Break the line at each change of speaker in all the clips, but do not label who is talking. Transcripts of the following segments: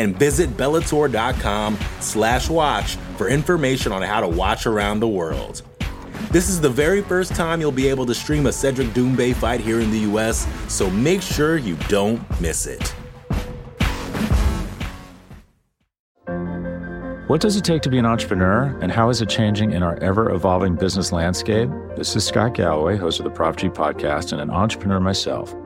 And visit Bellator.com slash watch for information on how to watch around the world. This is the very first time you'll be able to stream a Cedric Doumbé fight here in the US, so make sure you don't miss it.
What does it take to be an entrepreneur, and how is it changing in our ever evolving business landscape? This is Scott Galloway, host of the Prop G podcast, and an entrepreneur myself.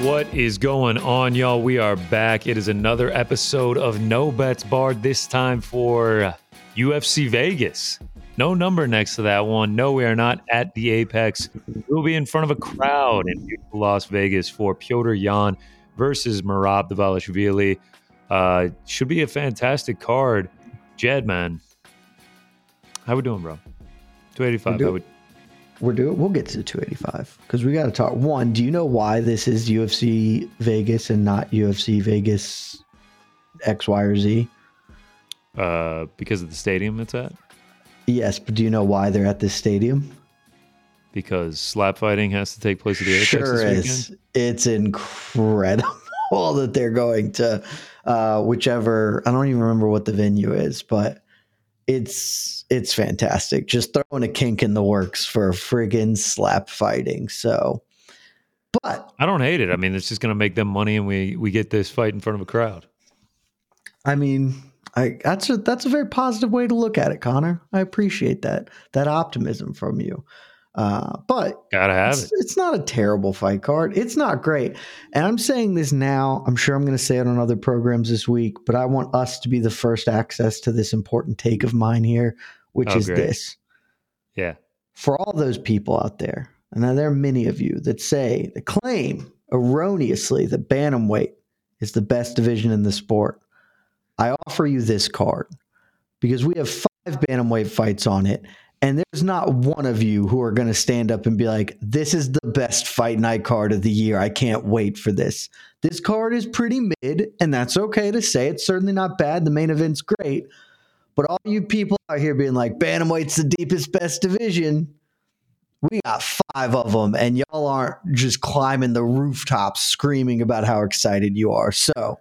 What is going on, y'all? We are back. It is another episode of No Bets Barred, this time for UFC Vegas. No number next to that one. No, we are not at the Apex. We'll be in front of a crowd in Las Vegas for Petr Yan versus Merab Dvalishvili. Uh, should be a fantastic card. Jed, man. How we doing, bro? 285. How we,
we're doing we'll get to 285 because we got to talk one do you know why this is ufc vegas and not ufc vegas x y or z
uh, because of the stadium it's at?
yes but do you know why they're at this stadium
Because slap fighting has to take place at the Apex
sure
this
is
weekend?
it's incredible that they're going to uh whichever i don't even remember what the venue is but it's it's fantastic just throwing a kink in the works for friggin slap fighting so but
I don't hate it. I mean, it's just going to make them money, and we we get this fight in front of a crowd.
I mean, I that's a that's a very positive way to look at it, Connor. I appreciate that that optimism from you. Uh, but
Gotta have
it's,
it.
it's not a terrible fight card. It's not great, and I'm saying this now. I'm sure I'm going to say it on other programs this week, but I want us to be the first access to this important take of mine here, which
Oh,
is
great.
this:
Yeah,
for all those people out there, and now there are many of you that say, that claim erroneously that bantamweight is the best division in the sport. I offer you this card because we have five bantamweight fights on it, and there's not one of you who are going to stand up and be like, "This is the best fight night card of the year. I can't wait for this." This card is pretty mid, and that's okay to say. It's certainly not bad. The main event's great, but all you people out here being like, "Bantamweight's the deepest, best division." We got five of them, and y'all aren't just climbing the rooftops screaming about how excited you are. So,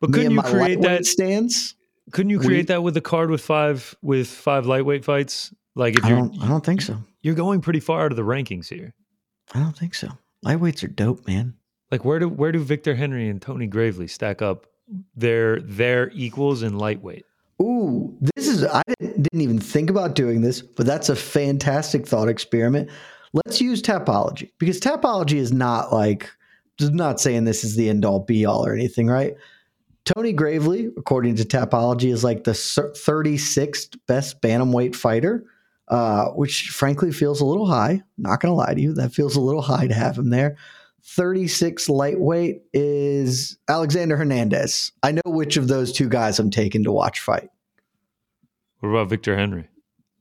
but couldn't you create that?
stands?
Couldn't you
we-
create that with a card with five with five lightweight fights? Like if
I don't. I don't think so.
you're going pretty far out of the rankings here.
I don't think so. Lightweights are dope, man.
Like where do where do Victor Henry and Tony Gravely stack up? They're they're equals in lightweight.
Ooh, this is. I didn't, didn't even think about doing this, but that's a fantastic thought experiment. Let's use Tapology because Tapology is not like. Not saying this is the end all be all or anything, right? Tony Gravely, according to Tapology, is like the 36th best bantamweight fighter, uh, which frankly feels a little high. Not going to lie to you, that feels a little high to have him there. 36 lightweight is Alexander Hernandez. I know which of those two guys I'm taking to watch fight.
What about Victor Henry?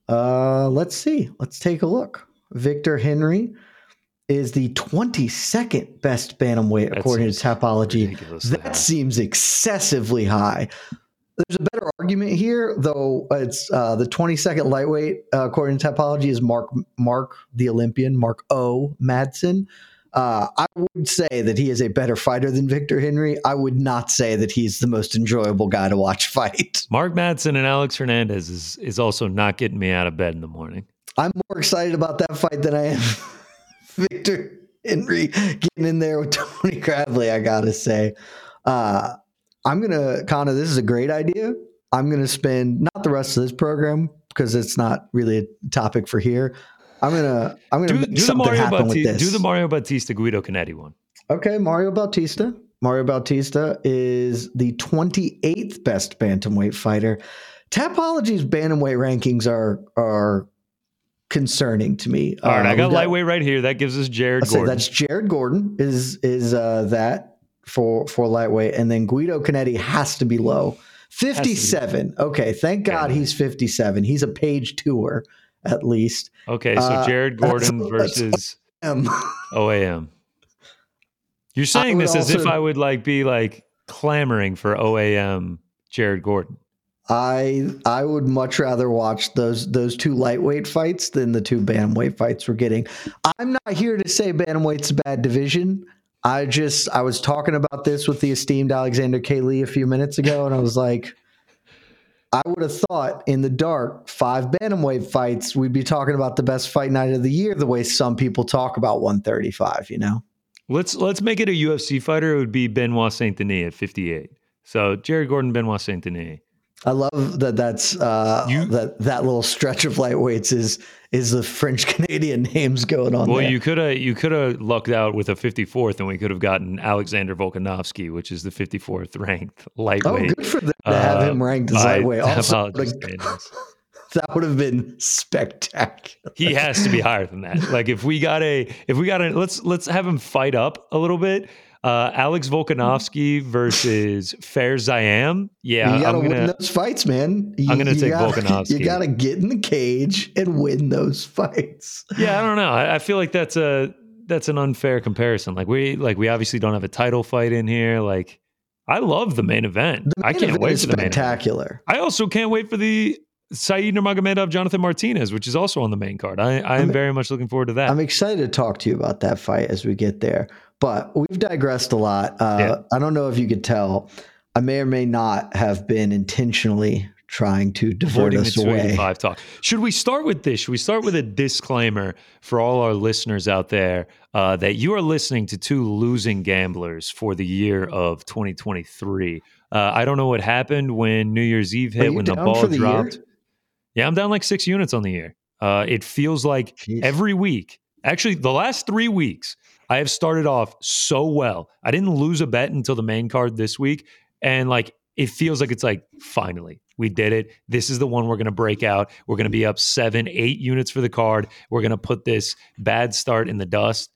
Uh, let's see. Let's take a look. Victor Henry is the 22nd best bantamweight
That
according to Tapology.
ridiculously high.
That seems excessively high. There's a better argument here, though. It's uh, the 22nd lightweight, uh, according to Tapology, is Mark Mark the Olympian, Mark O Madsen. Uh, I would say that he is a better fighter than Victor Henry. I would not say that he's the most enjoyable guy to watch fight.
Mark Madsen and Alex Hernandez is is also not getting me out of bed in the morning.
I'm more excited about that fight than I am Victor Henry getting in there with Tony Gravely. I gotta say, uh, I'm gonna Connor. This is a great idea. I'm gonna spend not the rest of this program because it's not really a topic for here. I'm gonna I'm gonna
Do, do the Mario
happen with
Bautista,
this.
do the Mario Bautista Guido Canetti one.
Okay, Mario Bautista. Mario Bautista is the 28th best bantamweight fighter. Tapology's bantamweight rankings are are concerning to me.
All right,
Uh,
I got
we
lightweight right here. That gives us Jared
I say
Gordon.
that's Jared Gordon is is uh, that for for lightweight, and then Guido Canetti has to be low. 57. Okay, thank God
Yeah.
he's 57. He's a page tour at least.
Okay, so
Uh,
Jared Gordon
that's-
versus
Um,
OAM. You're saying this as if I would like be like clamoring for OAM Jared Gordon.
I I would much rather watch those those two lightweight fights than the two bantamweight fights we're getting. I'm not here to say bantamweight's a bad division. I just I was talking about this with the esteemed Alexander K. Lee a few minutes ago, and I was like, I would have thought in the dark five bantamweight fights we'd be talking about the best fight night of the year, the way some people talk about 135. You know,
Let's let's make it a UFC fighter. It would be Benoit Saint Denis at 58. So Jerry Gordon, Benoit Saint Denis.
I love that. That's uh,
You-
that that little stretch of lightweights is is the French Canadian names going on.
Well,
there.
you could have you could have lucked out with a 54th, and we could have gotten Alexander Volkanovski, which is the 54th ranked lightweight.
Oh, good for them to have
Uh,
him ranked as lightweight. Also, like, that would have been spectacular.
he has to be higher than that. Like if we got a if we got a let's let's have him fight up a little bit. Uh, Alex Volkanovski versus Fares Ziam. Yeah,
you gotta
I'm
win
gonna.
those fights, man. You,
I'm gonna take
gotta,
Volkanovski.
You gotta get in the cage and win those fights.
Yeah, I don't know. I, I feel like that's a that's an unfair comparison. Like we like we obviously don't have a title fight in here. Like I love the main event.
The
I can't
event
wait for the main
spectacular.
I also can't wait for the Saeed Nurmagomedov Jonathan Martinez, which is also on the main card. I, I am
I'm-
very much looking forward to that.
I'm excited to talk to you about that fight as we get there. But we've digressed a lot. Uh,
Yeah.
I don't know if you could tell. I may or may not have been intentionally trying to divert us away.
285 talk. Should we start with this? Should we start with a disclaimer for all our listeners out there uh, that you are listening to two losing gamblers for the year of 2023? Uh, I don't know what happened when New Year's Eve hit, when the ball
the year?
dropped. Yeah, I'm down like six units on the year. Uh, it feels like
Jeez.
every week, actually, the last three weeks, I have started off so well. I didn't lose a bet until the main card this week. And like, it feels like it's like, finally, we did it. This is the one we're going to break out. We're going to be up seven, eight units for the card. We're going to put this bad start in the dust.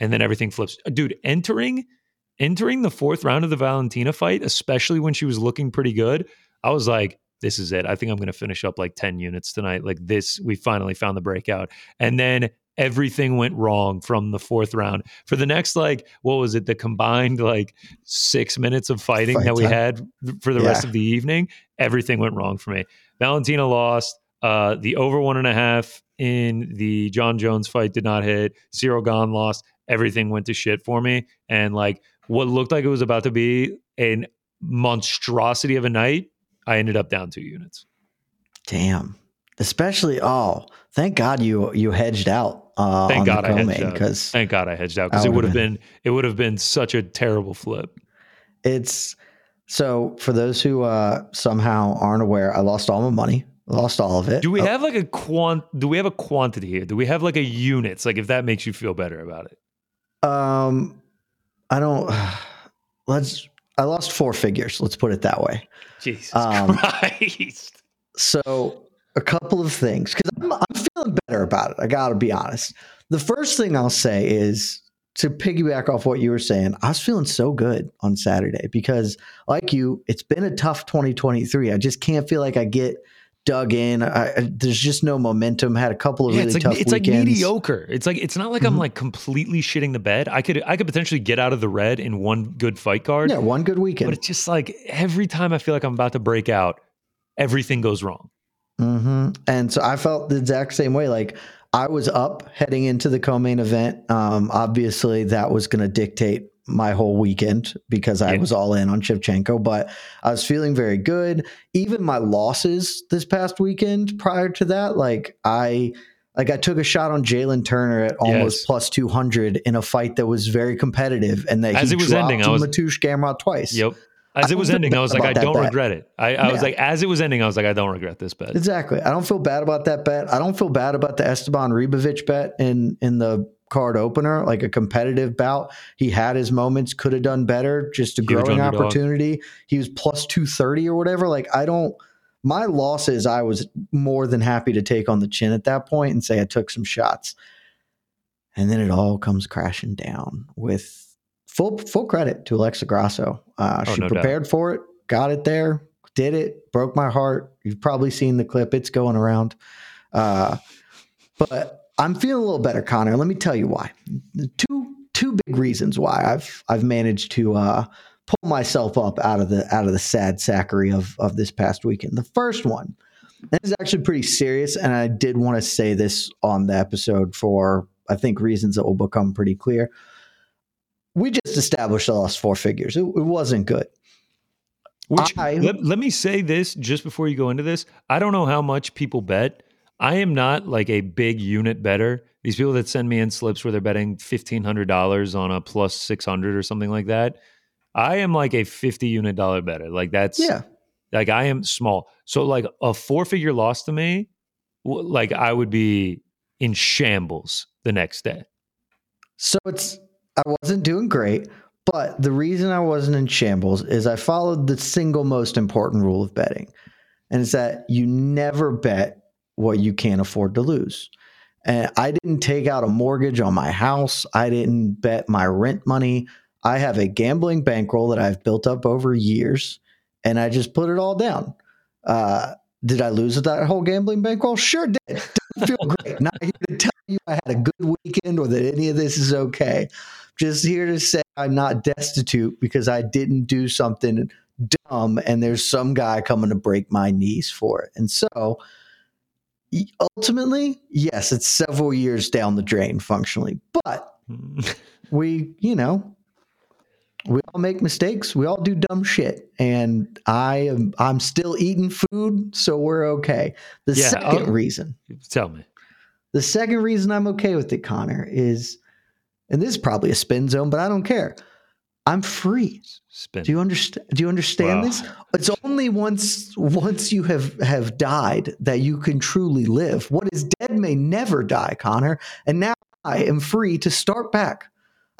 And then everything flips. Uh, dude, entering entering the fourth round of the Valentina fight, especially when she was looking pretty good, I was like, this is it. I think I'm going to finish up like 10 units tonight. Like this, we finally found the breakout. And then everything went wrong from the fourth round. For the next, like, what was it? The combined like six minutes of fighting
Fight
that we
time.
had for the rest of the evening, everything went wrong for me. Valentina lost. Uh, the over one and a half in the Jon Jones fight did not hit. Ciryl Gane lost. Everything went to shit for me. And like what looked like it was about to be an monstrosity of a night, I ended up down two units.
Damn. Especially oh, thank God you you hedged out. Uh,
Thank God I hedged out.
because
Thank God I hedged out because it would have been it would have been such a terrible flip.
it's so for those who uh, somehow aren't aware, I lost all my money. Lost all of it.
Do we
Oh,
have like a quant? Do we have a quantity here? Do we have like a units? Like if that makes you feel better about it.
Um, I don't. Let's. I lost four figures. Let's put it that way.
Jesus
Um,
Christ!
So a couple of things because I'm, I'm feeling better about it. I got to be honest. The first thing I'll say is to piggyback off what you were saying. I was feeling so good on Saturday because, like you, it's been a tough 2023. I just can't feel like I get dug in. I, I- there's just no momentum. Had a couple of
Yeah,
really
it's like
tough
it's like mediocre. It's like it's not like I'm
Mhm.
like completely shitting the bed. I could I could potentially get out of the red in one good fight card.
Yeah, one good weekend.
But it's just like every time I feel like I'm about to break out, everything goes wrong.
Hmm And so I felt the exact same way. Like I was up heading into the co-main event. Um, obviously, that was going to dictate my whole weekend because I
Yeah.
was all in on Shevchenko, but I was feeling very good. Even my losses this past weekend prior to that, like I like I took a shot on Jalen Turner at almost
Yes.
plus 200 in a fight that was very competitive and that
As
he
it was
dropped
ending, I was-
Mateusz Gamrot twice.
Yep. As it was ending, I was like, I don't
bet.
regret it. I, I was like, as it was ending, I was like, I don't regret this bet.
Exactly. I don't feel bad about that bet. I don't feel bad about the Esteban Ribovic bet in in the card opener, like a competitive bout. He had his moments, could have done better, just a
Huge
growing
underdog.
opportunity. He was plus 230 or whatever. Like I don't my losses, I was more than happy to take on the chin at that point and say I took some shots. And then it all comes crashing down with full full credit to Alexa Grasso. Uh,
Oh,
she
no doubt.
prepared for it, got it there, did it, broke my heart. You've probably seen the clip; it's going around. Uh, but I'm feeling a little better, Connor. Let me tell you why. Two two big reasons why I've I've managed to uh, pull myself up out of the out of the sad sackery of of this past weekend. The first one, this is actually pretty serious, and I did want to say this on the episode for I think reasons that will become pretty clear. We just established the lost four figures. It, it wasn't good.
Which
I-
let, let me say this just before you go into this. I don't know how much people bet. I am not like a big unit better. These people that send me in slips where they're betting fifteen hundred dollars on a plus six hundred or something like that. I am like a fifty unit dollar better. Like that's
Yeah,
like I am small. So like a four figure loss to me, like I would be in shambles the next day.
So it's I wasn't doing great, but the reason I wasn't in shambles is I followed the single most important rule of betting. And it's that you never bet what you can't afford to lose. And I didn't take out a mortgage on my house. I didn't bet my rent money. I have a gambling bankroll that I've built up over years, and I just put it all down. Uh, did I lose that whole gambling bankroll? Sure did. Doesn't feel great. Not here to tell you I had a good weekend or that any of this is okay. Just here to say I'm not destitute because I didn't do something dumb and there's some guy coming to break my knees for it. And so ultimately, yes, it's several years down the drain functionally, but hmm. we, you know, we all make mistakes. We all do dumb shit, and I am I'm still eating food, so we're okay. The
Yeah,
2nd
I'll-
reason,
Tell me.
the second reason I'm okay with it, Connor, is, and this is probably a spin zone, but I don't care. I'm free.
Spin.
Do you understand? Do you understand
Wow.
this? It's only once once you have have died that you can truly live. What is dead may never die, Connor. And now I am free to start back.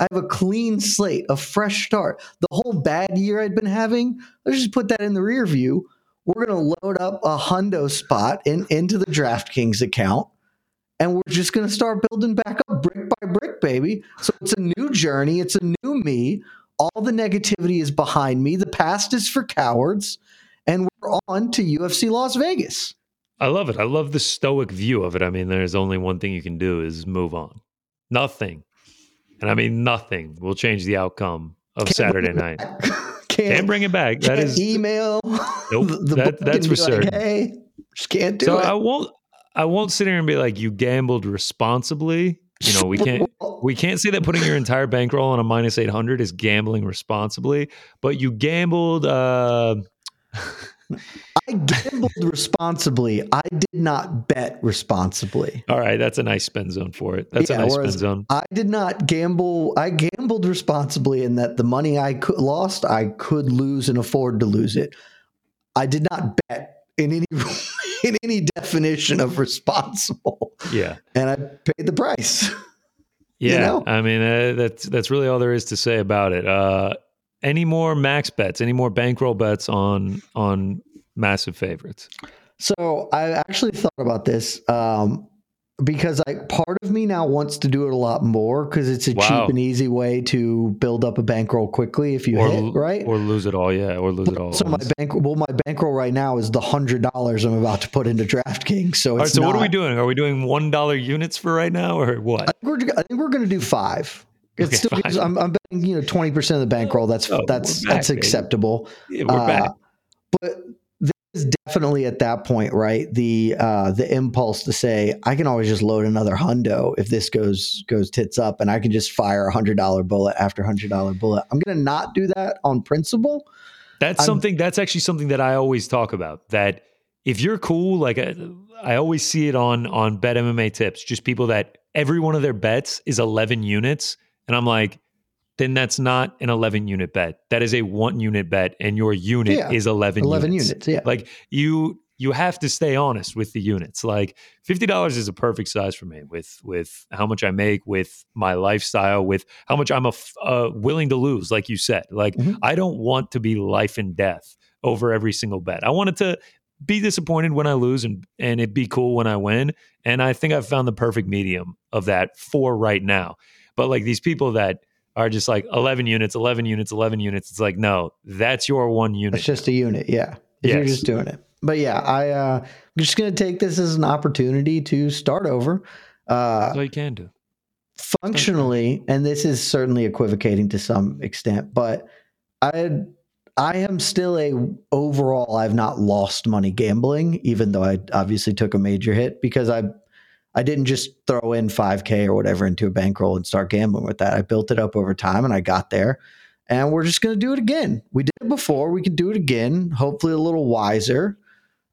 I have a clean slate, a fresh start. The whole bad year I'd been having, let's just put that in the rear view. We're gonna load up a hundo spot in into the DraftKings account, and we're just gonna start building back up brick by brick, baby. So it's a new journey. It's a new me. All the negativity is behind me. The past is for cowards, and we're on to UFC Las Vegas.
I love it. I love the stoic view of it. I mean, there's only one thing you can do is move on. Nothing. And I mean nothing will change the outcome of
Can't
Saturday night. Can't bring it back. That
can't
is
email.
Nope, that-
book
that's for
like,
certain.
hey, just can't do
so
it.
I won't I won't sit here and be like you gambled responsibly. You know, we can't we can't say that putting your entire bankroll on a minus 800 is gambling responsibly, but you gambled uh
I gambled responsibly. I did not bet responsibly.
all right, that's a nice spin zone for it. That's
Yeah,
a nice spin zone.
I did not gamble. I gambled responsibly in that the money I could, lost, I could lose and afford to lose it. I did not bet in any in any definition of responsible,
Yeah.
and I paid the price.
Yeah,
know?
I mean uh, that's that's really all there is to say about it. Uh, any more max bets? Any more bankroll bets on on massive favorites?
So I actually thought about this um, because like part of me now wants to do it a lot more because it's a
Wow.
cheap and easy way to build up a bankroll quickly if you
or
hit right.
or lose it all? Yeah, or lose it all.
so my bank, well, my bankroll right now is the hundred dollars I'm about to put into DraftKings. So
all right. So what are we doing? Are we doing one dollar units for right now, or
I
what?
think we're, I think we're going to do five. It's
Okay,
still. I'm, I'm betting you know twenty percent of the bankroll. That's
Oh,
that's
back,
that's acceptable.
Yeah, we're
Uh,
back.
But is definitely at that point, right? The uh, the impulse to say I can always just load another hundo if this goes goes tits up, and I can just fire a hundred dollar bullet after hundred dollar bullet. I'm gonna not do that on principle.
That's
I'm-
something. That's actually something that I always talk about. That if you're cool, like I, I always see it on on Bet MMA tips, just people that every one of their bets is 11 units, and I'm like, then that's not an 11 unit bet. That is a one unit bet, and your unit
Yeah,
is 11.
Eleven
units.
units, yeah.
Like you you have to stay honest with the units. Like fifty dollars is a perfect size for me with with how much I make, with my lifestyle, with how much I'm a f- uh, willing to lose. Like you said, like
Mhm.
I don't want to be life and death over every single bet. I wanted to be disappointed when I lose and and it be cool when I win. And I think I've found the perfect medium of that for right now. But like these people that are just like 11 units, 11 units, 11 units. It's like, no, that's your one unit.
It's just a unit, yeah. If You're just doing it. But yeah, I uh, I'm just gonna take this as an opportunity to start over. Uh,
you can do.
functionally, and this is certainly equivocating to some extent, but I I am still a overall I've not lost money gambling, even though I obviously took a major hit because I I didn't just throw in 5K or whatever into a bankroll and start gambling with that. I built it up over time and I got there. And we're just gonna do it again. We did it before, we can do it again, hopefully a little wiser,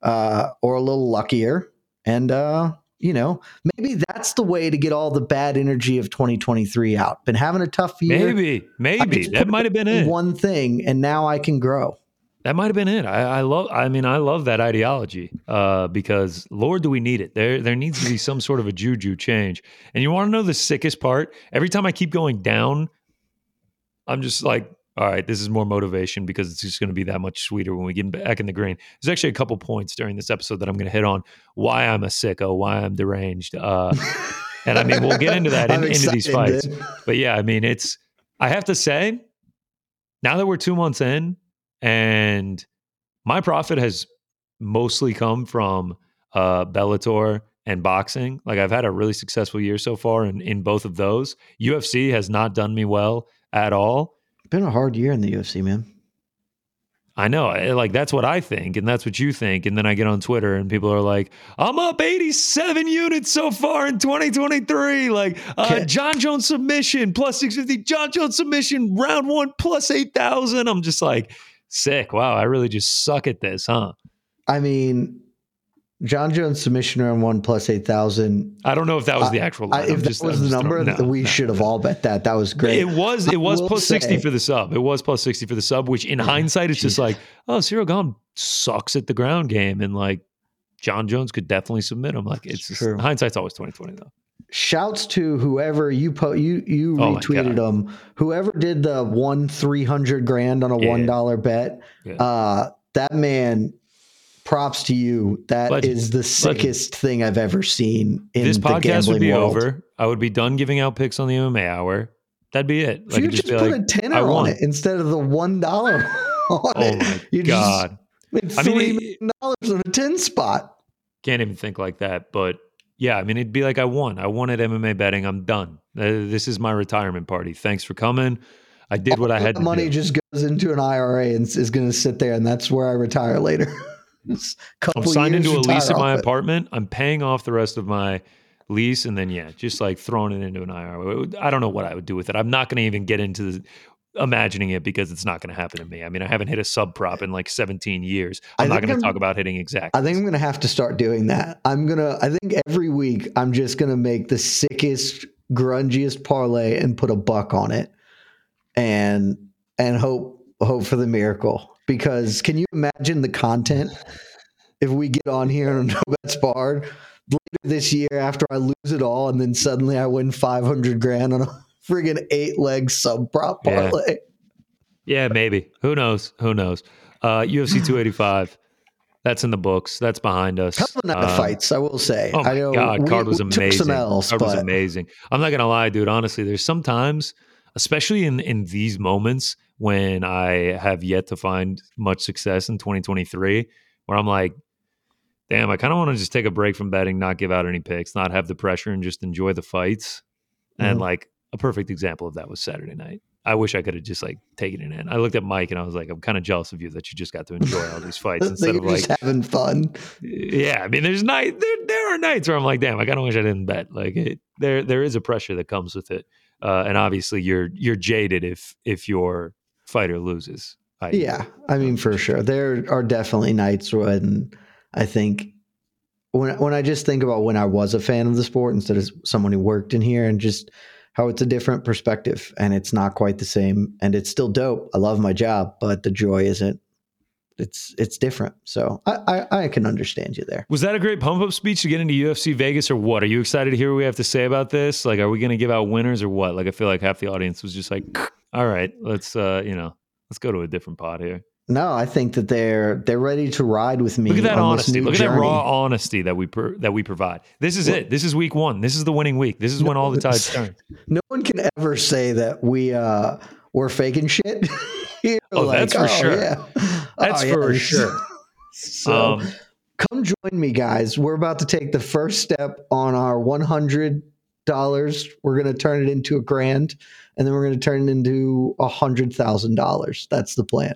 uh, or a little luckier. And uh you know, maybe that's the way to get all the bad energy of 2023 out. Been having a tough year.
Maybe, maybe that might have been it.
One thing, and now I can grow.
That might have been it. I, I love. I mean, I love that ideology uh, because Lord, do we need it? There, there needs to be some sort of a juju change. And you want to know the sickest part? Every time I keep going down, I'm just like, all right, this is more motivation because it's just going to be that much sweeter when we get back in the green. There's actually a couple points during this episode that I'm going to hit on why I'm a sicko, why I'm deranged. Uh, and I mean, we'll get into that in, into these fights.
dude.
But yeah, I mean, it's, I have to say, now that we're two months in and my profit has mostly come from uh, Bellator and boxing. Like I've had a really successful year so far in, in both of those. UFC has not done me well at all.
Been a hard year in the UFC, man.
I know, like that's what I think, and that's what you think. And then I get on Twitter, and people are like, "I'm up 87 units so far in 2023." Like uh. Jon Jones submission plus 650, Jon Jones submission round one plus 8,000. I'm just like, sick. Wow, I really just suck at this, huh?
I mean, Jon Jones submission round one plus eight thousand.
I don't know if that was the actual.
I, if that
just-
was
I'm
the number,
no,
we
no.
should have all bet that. That was great.
It was it was plus 60 for the sub. It was plus 60 for the sub, which in oh, hindsight, it's just like, oh, Ciryl Gane sucks at the ground game. And like Jon Jones could definitely submit him. Like it's just, hindsight's always 2020 though.
Shouts to whoever you po- you you
Oh
retweeted them. Whoever did the one three hundred grand on a
Yeah.
one dollar bet.
Yeah.
Uh, that man. Props to you. That is
Legend.
the sickest thing I've ever seen in
this
the
podcast
gambling
would be
world.
over. I would be done giving out picks on the MMA hour. That'd be it.
If you
it'd
just put
like,
a tenner
I
on
won.
it instead of the one dollar on
oh
it,
my
you just
God.
made
I
three
mean,
million dollars on a ten spot.
can't even think like that. But yeah, I mean, it'd be like I won. I won at MMA betting. I'm done. Uh, this is my retirement party. Thanks for coming. I did what I had to
money
do.
just goes into an IRA and is going to sit there, and that's where I retire later.
I'm signed into a lease at my
it.
apartment. I'm paying off the rest of my lease, and then yeah, just like throwing it into an IRA. I don't know what I would do with it. I'm not going to even get into the, imagining it because it's not going to happen to me. I mean, I haven't hit a sub prop in like 17 years. I'm not going to talk about hitting exact.
I think I'm going to have to start doing that. I'm gonna. I think every week I'm just going to make the sickest, grungiest parlay and put a buck on it, and and hope hope for the miracle. Because can you imagine the content if we get on here on No Bets Barred later this year after I lose it all and then suddenly I win 500 grand on a friggin' eight leg sub prop
Yeah.
parlay?
Yeah, maybe. Who knows? Who knows? Uh, UFC 285. That's in the books. That's behind us.
Hell of a night of
Um,
fights, I will say.
Oh my
I know
god,
we-
card was amazing.
L's,
card was amazing. I'm not gonna lie, dude. Honestly, there's sometimes, especially in in these moments when I have yet to find much success in 2023, where I'm like, damn, I kind of want to just take a break from betting, not give out any picks, not have the pressure, and just enjoy the fights. And
Mhm.
like a perfect example of that was Saturday night. I wish I could have just like taken it in. I looked at Mike and I was like, I'm kind of jealous of you that you just got to enjoy all these fights instead of like
having fun.
Yeah, I mean, there's night there there are nights where I'm like, damn, I kind of wish I didn't bet. Like it, there there is a pressure that comes with it, uh, and obviously you're you're jaded if if your fighter loses.
I, yeah, I mean for sure, there are definitely nights when I think when when I just think about when I was a fan of the sport instead of someone who worked in here and just how it's a different perspective and it's not quite the same and it's still dope. I love my job, but the joy isn't. It's it's different. So I, I, I can understand you there.
Was that a great pump up speech to get into UFC Vegas or what? Are you excited to hear what we have to say about this? Like, are we going to give out winners or what? Like, I feel like half the audience was just like, all right, let's uh, you know, let's go to a different pod here.
No, I think that they're they're ready to ride with me.
Look at that honesty. Look
journey.
at that raw honesty that we per, that we provide. This is it. This is week one. This is the winning week. This is when all the tides turn.
No one can ever say that we uh we're faking shit.
oh, like, that's for oh, sure. Yeah. That's oh, for yeah. sure.
so um, come join me, guys. We're about to take the first step on our one hundred dollars. We're going to turn it into a grand, and then we're going to turn it into a hundred thousand dollars. That's the plan.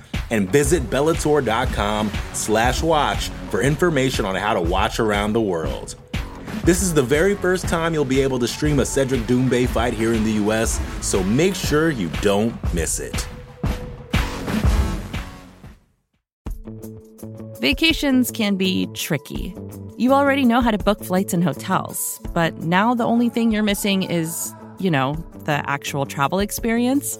and visit Bellator.com slash watch for information on how to watch around the world. This is the very first time you'll be able to stream a Cedric Doumbé fight here in the US, so make sure you don't miss it.
Vacations can be tricky. You already know how to book flights and hotels, but now the only thing you're missing is, you know, the actual travel experience.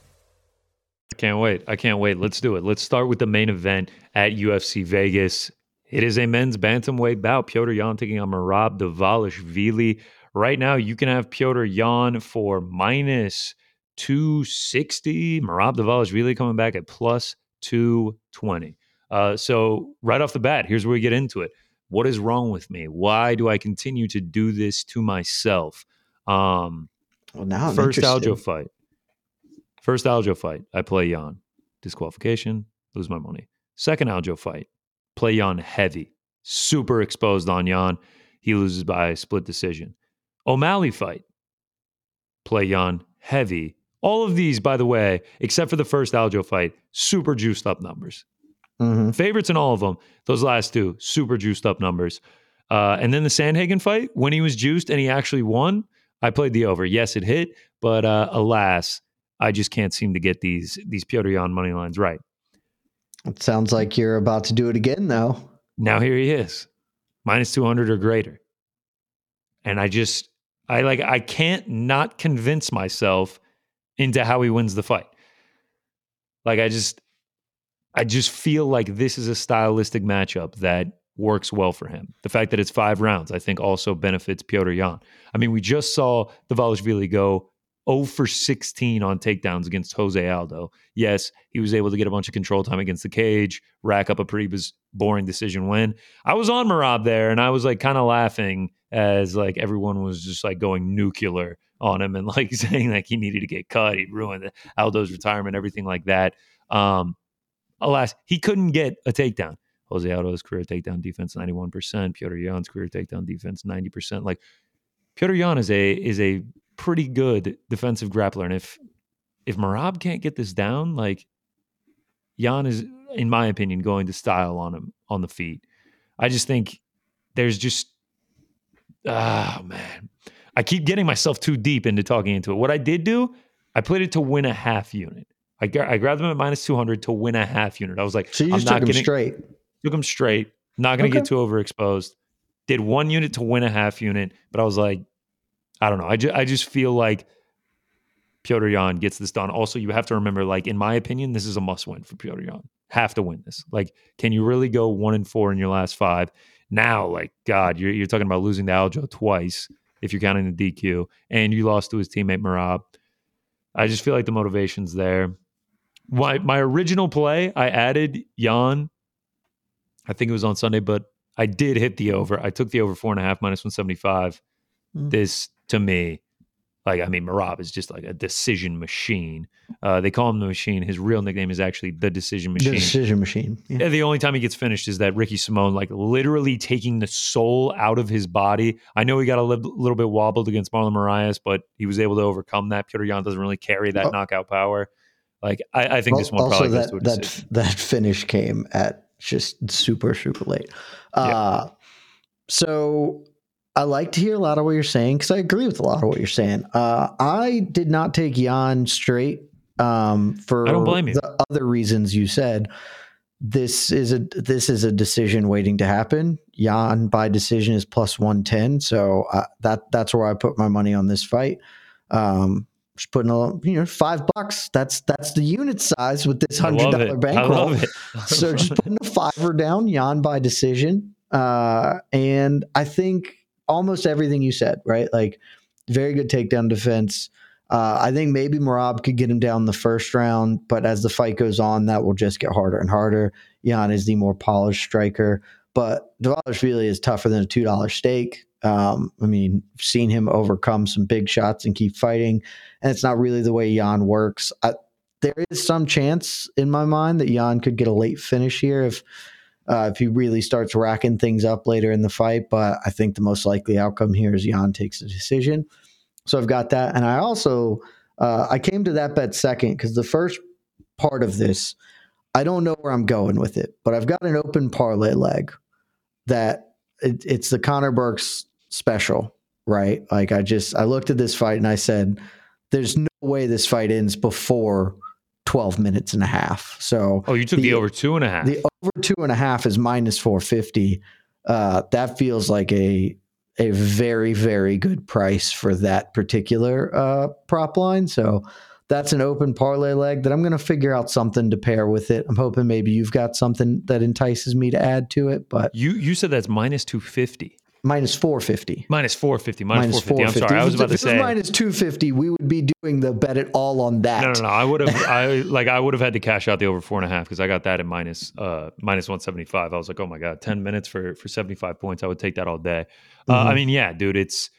Can't wait. I can't wait. Let's do it. Let's start with the main event at UFC Vegas. It is a men's bantamweight bout. Petr Yan taking on Merab Dvalishvili. Right now, you can have Petr Yan for minus 260. Merab Dvalishvili coming back at plus 220. Uh, so, right off the bat, here's where we get into it. What is wrong with me? Why do I continue to do this to myself? Um,
well, now I'm
first Aljo fight. First Aljo fight, I play Yan. Disqualification, lose my money. Second Aljo fight, play Yan heavy. Super exposed on Yan. He loses by split decision. O'Malley fight, play Yan heavy. All of these, by the way, except for the first Aljo fight, super juiced up numbers. Mm-hmm. Favorites in all of them. Those last two, super juiced up numbers. Uh, and then the Sandhagen fight, when he was juiced and he actually won, I played the over. Yes, it hit, but uh, alas, I just can't seem to get these these Petr Yan money lines right.
It sounds like you're about to do it again, though.
Now here he is, minus two hundred or greater, and I just I like I can't not convince myself into how he wins the fight. Like I just I just feel like this is a stylistic matchup that works well for him. The fact that it's five rounds, I think, also benefits Petr Yan. I mean, we just saw the Dvalishvili go 0 for 16 on takedowns against Jose Aldo. Yes, he was able to get a bunch of control time against the cage, rack up a pretty boring decision win. I was on Merab there and I was like kind of laughing as like everyone was just like going nuclear on him and like saying like he needed to get cut, he ruined Aldo's retirement, everything like that. Um, alas, he couldn't get a takedown. Jose Aldo's career takedown defense, 91%. Petr Yan's career takedown defense, 90%. Like Petr Yan is a is a pretty good defensive grappler. And if if Merab can't get this down, like Yan is, in my opinion, going to style on him on the feet. I just think there's just oh man. I keep getting myself too deep into talking into it. What I did do, I played it to win a half unit. I, I grabbed them at minus 200 to win a half unit. I was like,
So you
I'm
just
not
took him
getting,
straight.
took them straight. Not going to
Okay.
get too overexposed. Did one unit to win a half unit, but I was like, I don't know. I just, I just feel like Piotr Yan gets this done. Also, you have to remember, like in my opinion, this is a must win for Piotr Yan. Have to win this. Like, can you really go one and four in your last five? Now, like God, you're you're talking about losing to Aljo twice if you're counting the DQ, and you lost to his teammate Merab. I just feel like the motivation's there. My my original play, I added Yan. I think it was on Sunday, but I did hit the over. I took the over four and a half minus one seventy five.
Mm.
This to me, like I mean, Merab is just like a decision machine. Uh, they call him the machine. His real nickname is actually the decision
The
machine.
decision machine. Yeah.
Yeah, the only time he gets finished is that Ricky Simone, like literally taking the soul out of his body. I know he got a li- little bit wobbled against Marlon Moraes, but he was able to overcome that. Petr Yan doesn't really carry that
Oh.
knockout power. Like I, I think this one
also that that that finish came at just super super late. Uh, so I like to hear a lot of what you're saying because I agree with a lot of what you're saying. Uh, I did not take Yan straight um, for
I don't blame you.
the other reasons you said. This is a this is a decision waiting to happen. Yan by decision is plus one ten, so uh, that that's where I put my money on this fight. Um, just putting a you know five bucks. That's that's the unit size with this hundred
dollar
dollar
it. I
bankroll.
love it.
so just putting a fiver down, Yan by decision. Uh, and I think almost everything you said, right? Like very good takedown defense. Uh, I think maybe Merab could get him down the first round, but as the fight goes on, that will just get harder and harder. Yan is the more polished striker, but really is tougher than a two dollar stake. Um, I mean, seen him overcome some big shots and keep fighting, and it's not really the way Yan works. I, there is some chance in my mind that Yan could get a late finish here if uh, if he really starts racking things up later in the fight. But I think the most likely outcome here is Yan takes a decision. So I've got that, and I also uh, I came to that bet second because the first part of this I don't know where I'm going with it, but I've got an open parlay leg that it, it's the Connor Burks special, right? Like I just I looked at this fight and I said, "There's no way this fight ends before 12 minutes and a half." So
Oh, you took the,
The-
over two and a half.
the over two and a half is minus 450. Uh, that feels like a a very very good price for that particular uh, prop line. So that's an open parlay leg that I'm going to figure out something to pair with it. I'm hoping maybe you've got something that entices me to add to it, but
you you said that's minus two fifty.
Minus 450.
Minus 450. Minus,
minus
450. 450. I'm sorry. If I was about to say
minus 250. We would be doing the bet it all on that.
No, no, no. I would have I like I would have had to cash out the over four and a half because I got that at minus uh minus 175. I was like, oh my god, 10 minutes for for 75 points. I would take that all day. Uh, mm-hmm.
I
mean, yeah, dude, it's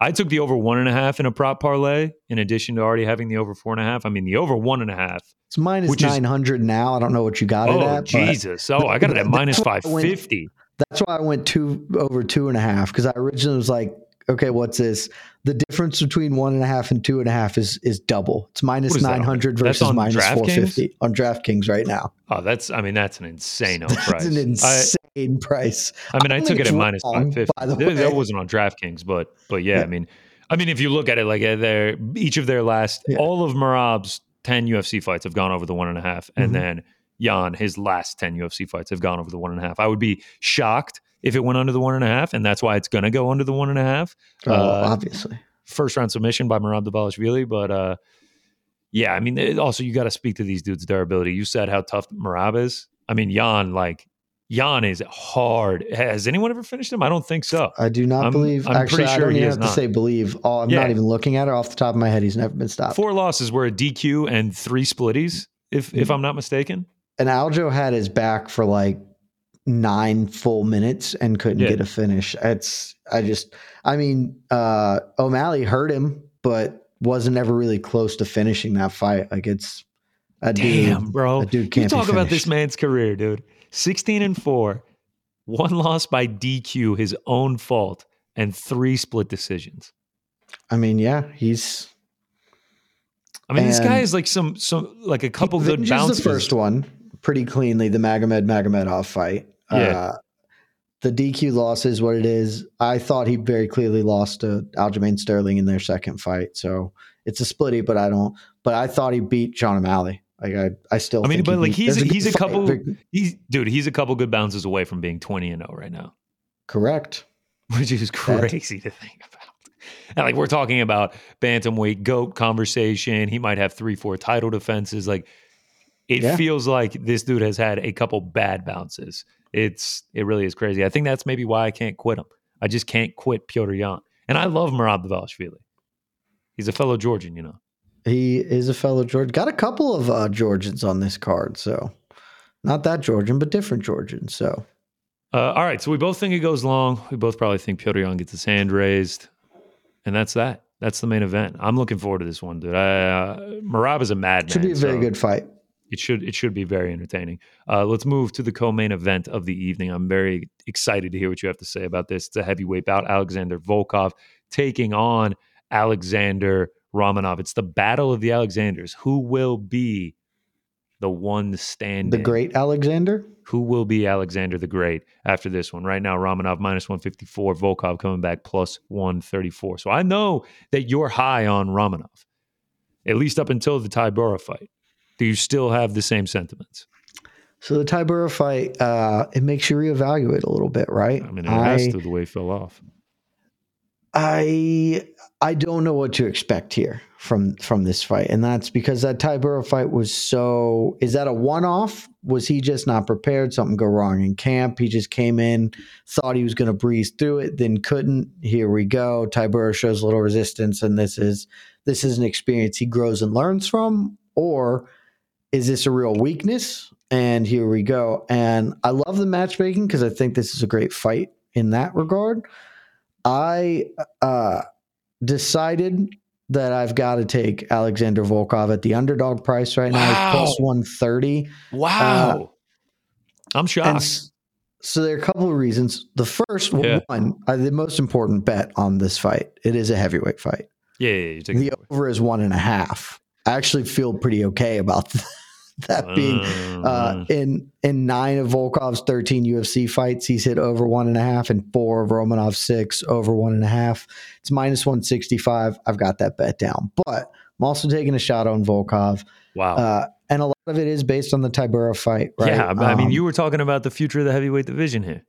I took the over one and a half in a prop parlay in addition to already having the over four and a half. I mean, the over one and a half.
It's minus
900 is,
now. I don't know what you got
oh,
it at.
Jesus. But, oh, I got it at minus 550.
That's why I went two over two and a half because I originally was like, okay, what's this? The difference between one and a half and two and a half is is double. It's minus
What is that on-
nine hundred versus minus four fifty on DraftKings right now.
Oh, that's. I mean, that's an insane
That's
price.
an
I,
insane price.
I mean, I,
I
took it at
it's
five fifty. That, wasn't on DraftKings, but but yeah,
Yeah.
I mean, I mean, if you look at it like their each of their last,
Yeah.
all of Merab's ten UFC fights have gone over the one and a half, and
Mhm.
then Yan his last ten UFC fights have gone over the one and a half. I would be shocked if it went under the one and a half, and that's why it's going to go under the one and a half.
Oh,
Uh,
obviously.
First round submission by Merab Davalishvili, but uh, yeah, I mean, it- also you got to speak to these dudes' durability. You said how tough Merab is. I mean, Yan like. Yan is hard. Has anyone ever finished him? I don't think so.
I do not
I'm-
believe.
I'm
actually,
pretty
I
sure
don't
he
even
has
have to say believe. Oh, I'm
Yeah.
not even looking at it off the top of my head. He's never been stopped.
Four losses were a DQ and three splitties, if if
Mhm.
I'm not mistaken.
And Aljo had his back for like nine full minutes and couldn't
Yeah.
get a finish. It's I just I mean uh O'Malley hurt him, but wasn't ever really close to finishing that fight. Like it's That
Damn,
dude,
bro.
That dude
you
can't be
talk about this man's career, dude. 16 and 4, one loss by DQ, his own fault, and three split decisions.
I mean, yeah, he's
I mean, this guy is like some some like a couple good bounces.
the first one pretty cleanly, the Magomed Magomedov fight.
Yeah.
Uh, the DQ loss is what it is. I thought he very clearly lost to Aljamain Sterling in their second fight, so it's a splitty. But I don't. But I thought he beat John O'Malley. Like I, I still.
I mean,
think he
but like he's
there's
he's a
good fight.
couple he's dude, he's a couple good bounces away from being 20 and 0 right now.
correct.
which is crazy to think about. And like we're talking about bantamweight goat conversation. He might have three, four title defenses. Like it
Yeah.
feels like this dude has had a couple bad bounces. It's it really is crazy. I think that's maybe why I can't quit him. I just can't quit Petr Yan. And I love Merab Dvalishvili. He's a fellow Georgian, you know.
He is a fellow Georgian. Got a couple of uh, Georgians on this card, so not that Georgian, but different Georgian. So
Uh, all right, so we both think it goes long. We both probably think Petr Yan gets his hand raised, and that's that. That's the main event. I'm looking forward to this one, dude. I, uh, Merab is a madman.
should be a very
so-
good fight.
It should it should be very entertaining. Uh, let's move to the co-main event of the evening. I'm very excited to hear what you have to say about this. It's a heavyweight bout. Alexander Volkov taking on Alexander Romanov. It's the battle of the Alexanders. Who will be the one standing?
The great Alexander.
Who will be Alexander the Great after this one? Right now, Romanov minus 154, Volkov coming back plus 134. So I know that you're high on Romanov, at least up until the Tybura fight. Do you still have the same sentiments?
So the Tybura fight, uh, it makes you reevaluate a little bit, right?
I mean, it has to the way it fell off.
I I don't know what to expect here from from this fight, and that's because that Tybura fight was so. Is that a one off? Was he just not prepared? Something go wrong in camp? He just came in, thought he was going to breeze through it, then couldn't. Here we go. Tybura shows a little resistance, and this is this is an experience he grows and learns from, or is this a real weakness? And here we go. And I love the matchmaking because I think this is a great fight in that regard. I uh, decided that I've got to take Alexander Volkov at the underdog price right now.
Wow.
plus 130.
Wow. I'm shocked.
so there are a couple of reasons. The first
Yeah.
one, uh, the most important bet on this fight, it is a heavyweight fight.
yeah, yeah, you're
The over is one and a half. I actually feel pretty okay about that being uh, in in nine of Volkov's thirteen UFC fights, he's hit over one and a half, and four of Romanov's six over one and a half. It's minus one sixty five. I've got that bet down, but I'm also taking a shot on Volkov,
wow.
uh, and a lot of it is based on the Tybura fight. Right?
Yeah, I mean,
Um,
you were talking about the future of the heavyweight division here.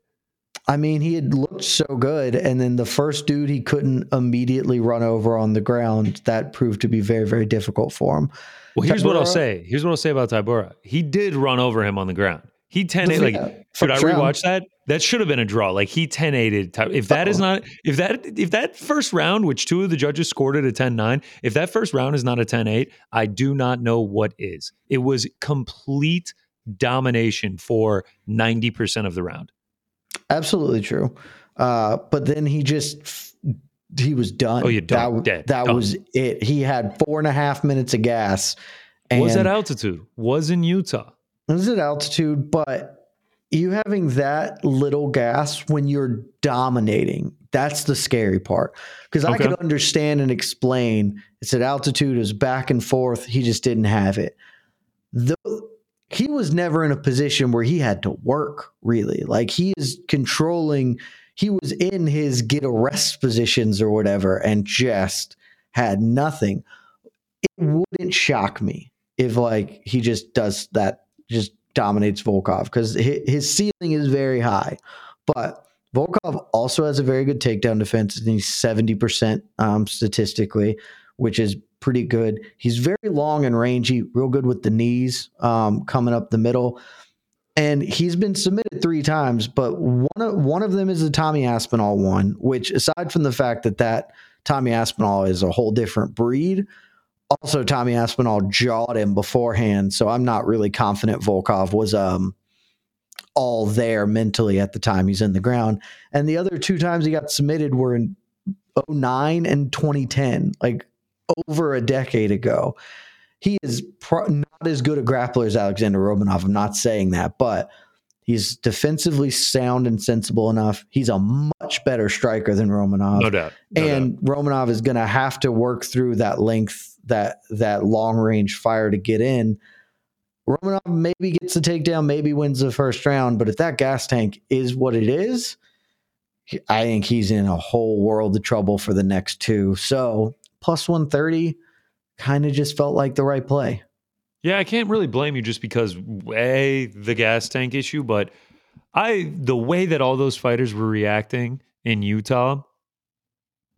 I mean, he had looked so good, and then the first dude he couldn't immediately run over on the ground. That proved to be very, very difficult for him.
Well, here's what I'll say. Here's what I'll say about Tybura. He did run over him on the ground. He 10
Yeah,
like should I
round.
rewatch that? That should have been a draw. Like he 10 8 If that is not if that if that first round, which two of the judges scored it a 10-9, if that first round is not a 10-8, I do not know what is. It was complete domination for 90% of the round.
Absolutely true. Uh, but then he just he was done.
Oh, you're done.
That,
Dead.
that
Done.
was it. He had four and a half minutes of gas. And
was at altitude? Was in Utah.
it was at altitude, but you having that little gas when you're dominating, that's the scary part. Because I
Okay.
could understand and explain it's at altitude, it was back and forth. He just didn't have it. The, he was never in a position where he had to work, really. Like he is controlling, he was in his get a rest positions or whatever and just had nothing. It wouldn't shock me if like he just does that, just dominates Volkov because his ceiling is very high. But Volkov also has a very good takedown defense, and he's seventy percent um, statistically, which is pretty good. He's very long and rangy, real good with the knees um, coming up the middle. And he's been submitted three times, but one of one of them is the Tommy Aspinall one, which aside from the fact that that Tommy Aspinall is a whole different breed, also Tommy Aspinall jawed him beforehand, so I'm not really confident Volkov was um all there mentally at the time he's in the ground. And the other two times he got submitted were in 09 and 2010, like over a decade ago. he is pro- not as good a grappler as Alexander Romanov. I'm not saying that, but he's defensively sound and sensible enough. He's a much better striker than Romanov.
No doubt. No
and
doubt.
Romanov is going to have to work through that length, that that long range fire to get in. Romanov maybe gets the takedown, maybe wins the first round, but if that gas tank is what it is, I think he's in a whole world of trouble for the next two. So plus 130 kind of just felt like the right play.
Yeah, I can't really blame you just because a the gas tank issue, but I the way that all those fighters were reacting in Utah,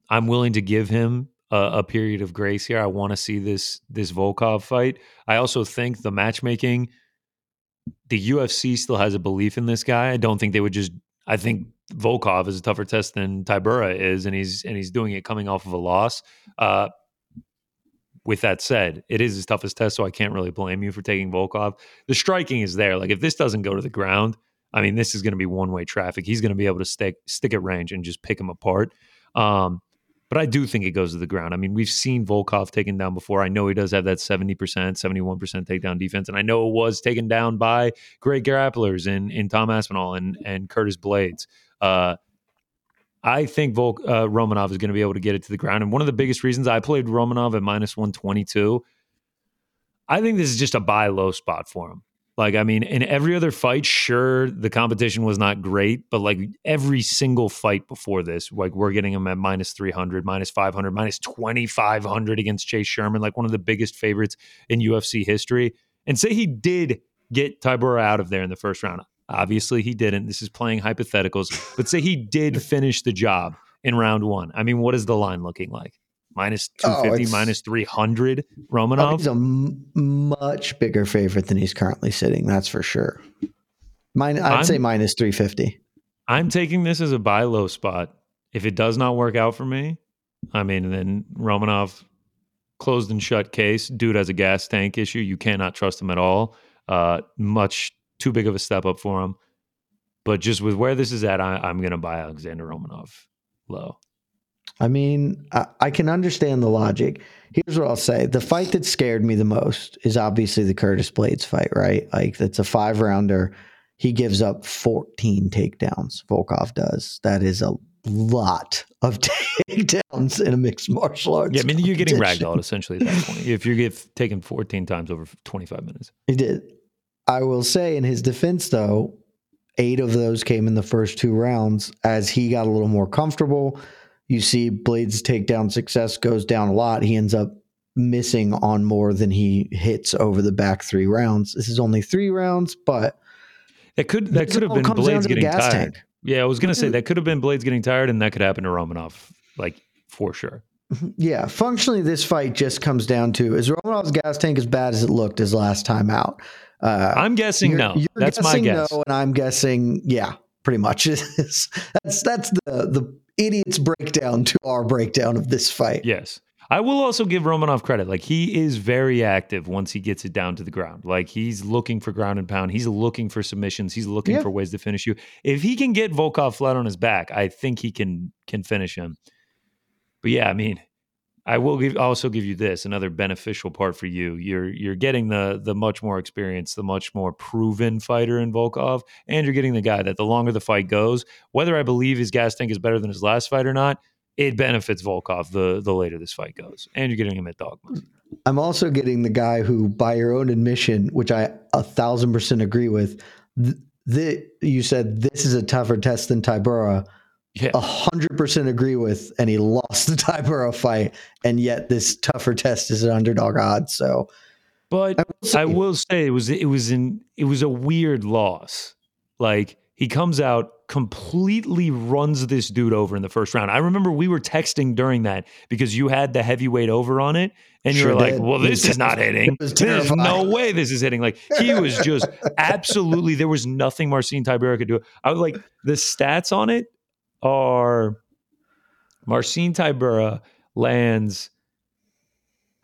I'm willing to give him a, a period of grace here. I want to see this this Volkov fight. I also think the matchmaking, the UFC still has a belief in this guy. I don't think they would just. I think Volkov is a tougher test than Tybura is, and he's and he's doing it coming off of a loss. Uh, with that said, it is his toughest test, so I can't really blame you for taking Volkov. The striking is there. Like if this doesn't go to the ground, I mean, this is going to be one way traffic. He's going to be able to stick stick at range and just pick him apart. Um, but I do think it goes to the ground. I mean, we've seen Volkov taken down before. I know he does have that 70%, 71% takedown defense. And I know it was taken down by great grapplers in, in Tom Aspinall and, and Curtis Blaydes. Uh, I think Volk, uh, Romanov is going to be able to get it to the ground. And one of the biggest reasons I played Romanov at minus 122, I think this is just a buy low spot for him. Like, I mean, in every other fight, sure, the competition was not great, but like every single fight before this, like we're getting him at minus 300, minus 500, minus 2,500 against Chase Sherman, like one of the biggest favorites in UFC history. And say he did get Tybura out of there in the first round. Obviously, he didn't. This is playing hypotheticals, but say he did finish the job in round one. I mean, what is the line looking like? Minus
Oh,
250,
it's-
minus 300,
Oh,
Romanov?
he's a m- much bigger favorite than he's currently sitting. That's for sure. Mine, I'd
I'm-
say minus 350.
I'm taking this as a buy low spot. If it does not work out for me, I mean, then Romanov closed and shut case. Dude has a gas tank issue. You cannot trust him at all. Uh, much too big of a step up for him. But just with where this is at, I, I'm going to buy Alexander Romanov low.
I mean, I, I can understand the logic. Here's what I'll say: the fight that scared me the most is obviously the Curtis Blaydes fight, right? Like that's a five rounder. He gives up 14 takedowns. Volkov does. That is a lot of takedowns in a mixed martial arts.
Yeah, I mean, you're getting ragdolled essentially at that point. If you get taken 14 times over 25 minutes.
He did. I will say in his defense, though, eight of those came in the first two rounds. As he got a little more comfortable, you see Blaydes' takedown success goes down a lot. He ends up missing on more than he hits over the back three rounds. This is only three rounds, but
That could that could have been
Blaydes
getting
gas
tired.
tank.
Yeah, I was gonna say
Mhm.
that could have been Blaydes getting tired, and that could happen to Romanov, like for sure.
yeah, functionally, this fight just comes down to is Romanov's gas tank as bad as it looked his last time out? Uh,
I'm guessing
You're-
no.
You're
That's my guess.
No, and I'm guessing yeah, pretty much. that's that's the the idiot's breakdown to our breakdown of this fight.
Yes. I will also give Romanov credit. Like he is very active once he gets it down to the ground. Like he's looking for ground and pound. He's looking for submissions. He's looking
Yeah.
for ways to finish you. If he can get Volkov flat on his back, I think he can can finish him. But yeah, I mean, I will give also give you this another beneficial part for you. You're you're getting the the much more experienced, the much more proven fighter in Volkov, and you're getting the guy that the longer the fight goes, whether I believe his gas tank is better than his last fight or not, it benefits Volkov the the later this fight goes, and you're getting him at dog.
I'm also getting the guy who, by your own admission, which I a thousand percent agree with, th- the you said this is a tougher test than Tybura.
Yeah,
A hundred percent agree with, and he lost the Tybura fight, and yet this tougher test is an underdog odds. So
but
I will say,
I will say it was it was in it was a weird loss. Like he comes out completely runs this dude over in the first round. I remember we were texting during that because you had the heavyweight over on it, and you
Sure
were like, "Well, this is not hitting. There's no way this is hitting." Like he was just absolutely. There was nothing Marcin Tybura could do. I was like, the stats on it are Marcin Tybura lands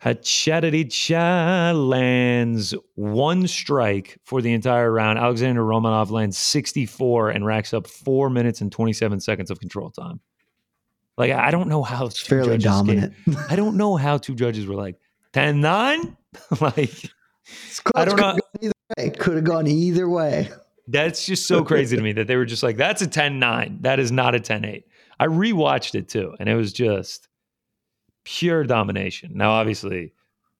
Hachadadicha lands one strike for the entire round. Alexander Romanov lands 64 and racks up four minutes and 27 seconds of control time. Like, I don't know how
it's fairly
gave-
dominant.
I don't know how two judges were like 10 9. like. I don't know.
Could've Either way. Could have gone either way.
That's just so crazy to me that they were just like, that's a 10 9. That is not a 10 8. I rewatched it too, and it was just pure domination. Now, obviously,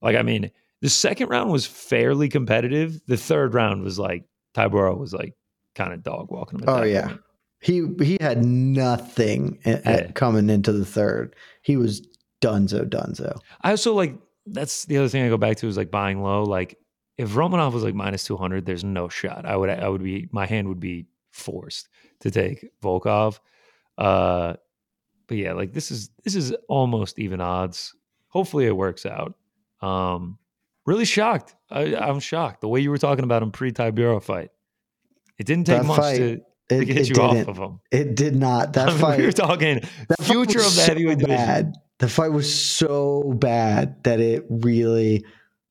like, I mean, the second round was fairly competitive. The third round was like, Tybura was like kind of dog walking him.
Oh yeah.
point.
He he had nothing at, at
Yeah.
coming into the third. He was dunzo dunzo.
I also like, that's the other thing I go back to is like buying low. Like, if Romanov was like minus 200, there's no shot. I would, I would be, my hand would be forced to take Volkov. Uh, but yeah, like this is this is almost even odds. Hopefully it works out. Um, really shocked. I, I'm shocked the way you were talking about him pre Tybura fight. It didn't take
That
much
fight,
to, to get
it
you
didn't.
off of him.
It did not. That
I mean,
fight.
we were talking
that
future of the
so
heavyweight division.
bad. The fight was so bad that it really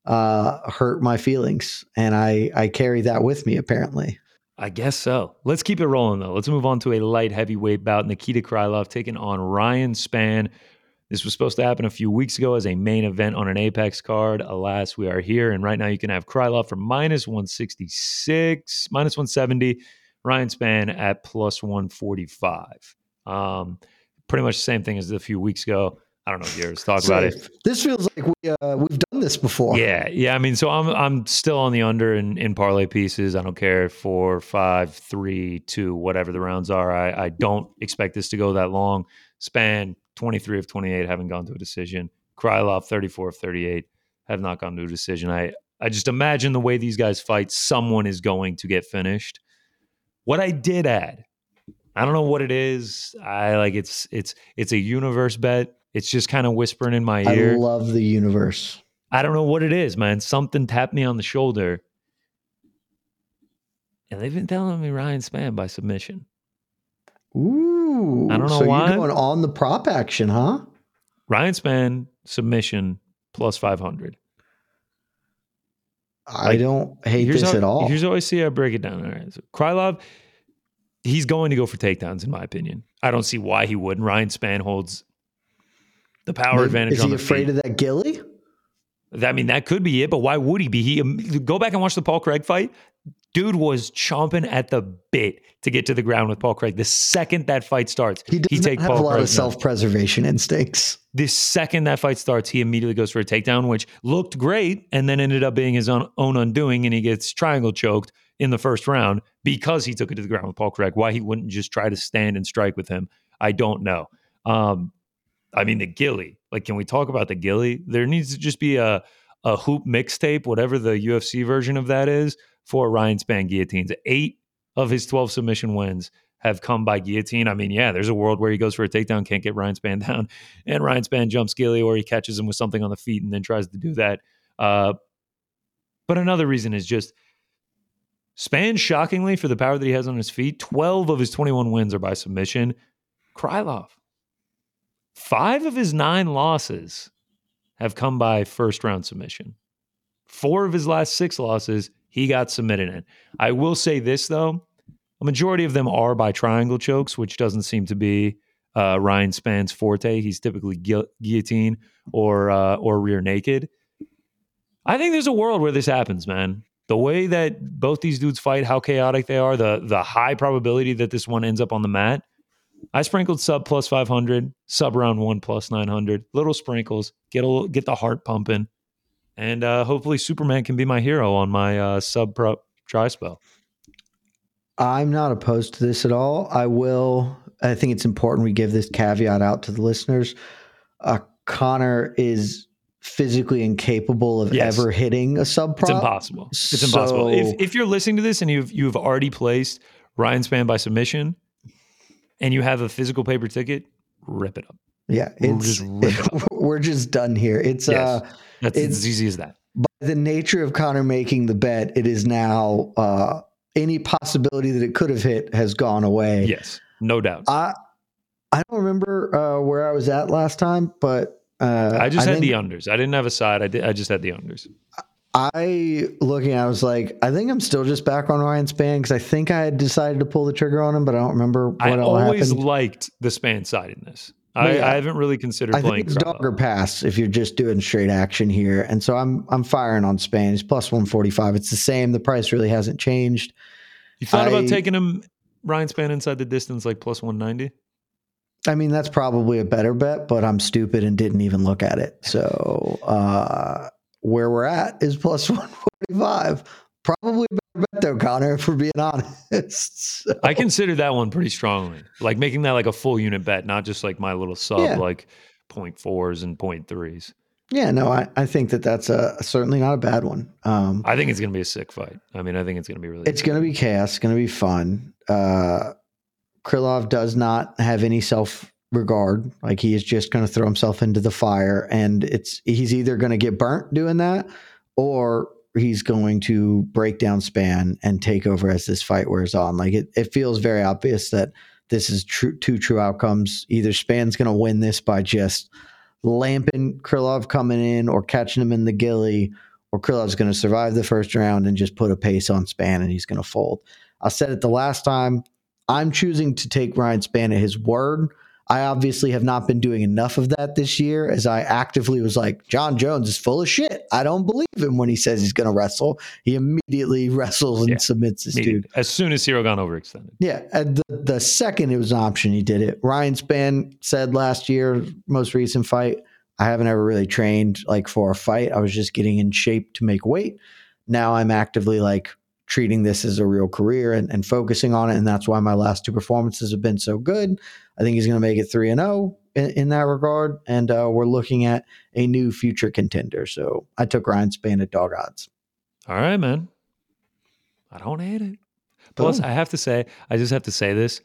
uh, hurt my feelings, and I I carry that with me. Apparently,
I guess so. Let's keep it rolling though. Let's move on to a light heavyweight bout. Nikita Krylov taking on Ryan Spann. This was supposed to happen a few weeks ago as a main event on an Apex card. Alas, we are here, and right now you can have Krylov for minus 166, minus 170. Ryan Spann at plus 145. Um, pretty much the same thing as a few weeks ago. I don't know ever talk about it.
This feels like we uh, we've done this before.
Yeah, yeah. I mean, so I'm I'm still on the under in, in parlay pieces. I don't care four, five, three, two, whatever the rounds are. I, I don't expect this to go that long. Spann 23 of 28 haven't gone to a decision. Krylov 34 of 38 have not gone to a decision. I I just imagine the way these guys fight, someone is going to get finished. What I did add, I don't know what it is. I like it's it's it's a universe bet. It's just kind of whispering in my ear.
I love the universe.
I don't know what it is, man. Something tapped me on the shoulder. And they've been telling me Ryan Spann by submission.
Ooh,
I don't know
so
why.
you're going on the prop action, huh?
Ryan Spann submission plus 500.
I
Like,
don't hate this
how,
at all.
Here's how I see I break it down. All right. So Krylov, he's going to go for takedowns, in my opinion. I don't see why he wouldn't. Ryan Spann holds the power advantage
Is
on
he afraid
feet.
of that gilly?
I mean, that could be it, but why would he be? He go back and watch the Paul Craig fight. Dude was chomping at the bit to get to the ground with Paul Craig. The second that fight starts,
He does
he
not have
Paul
a lot
Craig
of self-preservation instincts.
The second that fight starts, he immediately goes for a takedown, which looked great, and then ended up being his own, own undoing, and he gets triangle choked in the first round because he took it to the ground with Paul Craig. Why he wouldn't just try to stand and strike with him, I don't know. Um, I mean, the Gilly. Like, can we talk about the Gilly? There needs to just be a a hoop mixtape, whatever the UFC version of that is, for Ryan Spann guillotines. Eight of his twelve submission wins have come by guillotine. I mean, yeah, there's a world where he goes for a takedown, can't get Ryan Spann down, and Ryan Spann jumps Gilly, or he catches him with something on the feet and then tries to do that. Uh, but another reason is just Spann, shockingly, for the power that he has on his feet, 12 of his 21 wins are by submission. Krylov, five of his nine losses have come by first round submission. Four of his last six losses, he got submitted in. I will say this, though a majority of them are by triangle chokes, which doesn't seem to be uh, Ryan Spann's forte. He's typically gu- guillotine or uh, or rear naked. I think there's a world where this happens, man. The way that both these dudes fight, how chaotic they are, the the high probability that this one ends up on the mat. I sprinkled sub plus 500, sub round one plus 900, little sprinkles, get a little, get the heart pumping, and uh, hopefully Superman can be my hero on my uh, sub prop try spell.
I'm not opposed to this at all. I will. I think it's important we give this caveat out to the listeners. Uh, Conner is physically incapable of
Yes.
ever hitting a sub prop.
It's impossible. It's impossible. If if you're listening to this and you've you've already placed Ryan Spann by submission, and you have a physical paper ticket, rip it up.
Yeah, it's
just rip it
we're just done here. It's
Yes.
uh
That's
It's-
as easy as that.
by the nature of Conner making the bet, it is now uh any possibility that it could have hit has gone away.
Yes, no doubt.
I I don't remember uh where I was at last time, but uh
I just had
think
the unders. I didn't have a side. I did. I just had the unders.
I looking, I was like, I think I'm still just back on Ryan Spann because I think I had decided to pull the trigger on him, but I don't remember what
I always
happened.
liked the Spann side in this. I,
yeah.
I haven't really considered
I
playing
think it's
Krylov.
dog or pass if you're just doing straight action here. And so I'm I'm firing on Spain. He's plus 145. It's the same. The price really hasn't changed.
You thought
I-
about taking him Ryan Spann inside the distance like plus 190?
I mean, that's probably a better bet, but I'm stupid and didn't even look at it. So uh, where we're at is plus 145. Probably a better bet though, Conner, if we're being honest. So-
I consider that one pretty strongly. Like making that like a full unit bet, not just like my little sub
Yeah.
like point fours and point threes.
yeah, no, I, I think that that's a certainly not a bad one. Um,
I think it's going to be a sick fight. I mean, I think it's going to be really
It's going to be chaos. It's going to be fun. Uh, Krylov does not have any self regard. Like he is just going to throw himself into the fire, and it's he's either going to get burnt doing that, or he's going to break down Spann and take over as this fight wears on. Like it, it feels very obvious that this is true, two true outcomes. Either Spann's going to win this by just lamping Krylov coming in or catching him in the gilly, or Krylov's going to survive the first round and just put a pace on Spann and he's going to fold. I said it the last time. I'm choosing to take Ryan Spann at his word. I obviously have not been doing enough of that this year as I actively was like, Jon Jones is full of shit. I don't believe him when he says he's going to wrestle. He immediately wrestles and
Yeah.
submits this
needed.
dude.
As soon as Hero got overextended.
Yeah, the, the second it was an option, he did it. Ryan Spann said last year, most recent fight, I haven't ever really trained like for a fight. I was just getting in shape to make weight. Now I'm actively like treating this as a real career and, and focusing on it, and that's why my last two performances have been so good. I think he's going to make it three and zero in, in that regard, and uh, we're looking at a new future contender. So I took Ryan Spann at dog odds.
All right, man. I don't hate it. Plus,
Boom.
I have to say, I just have to say this.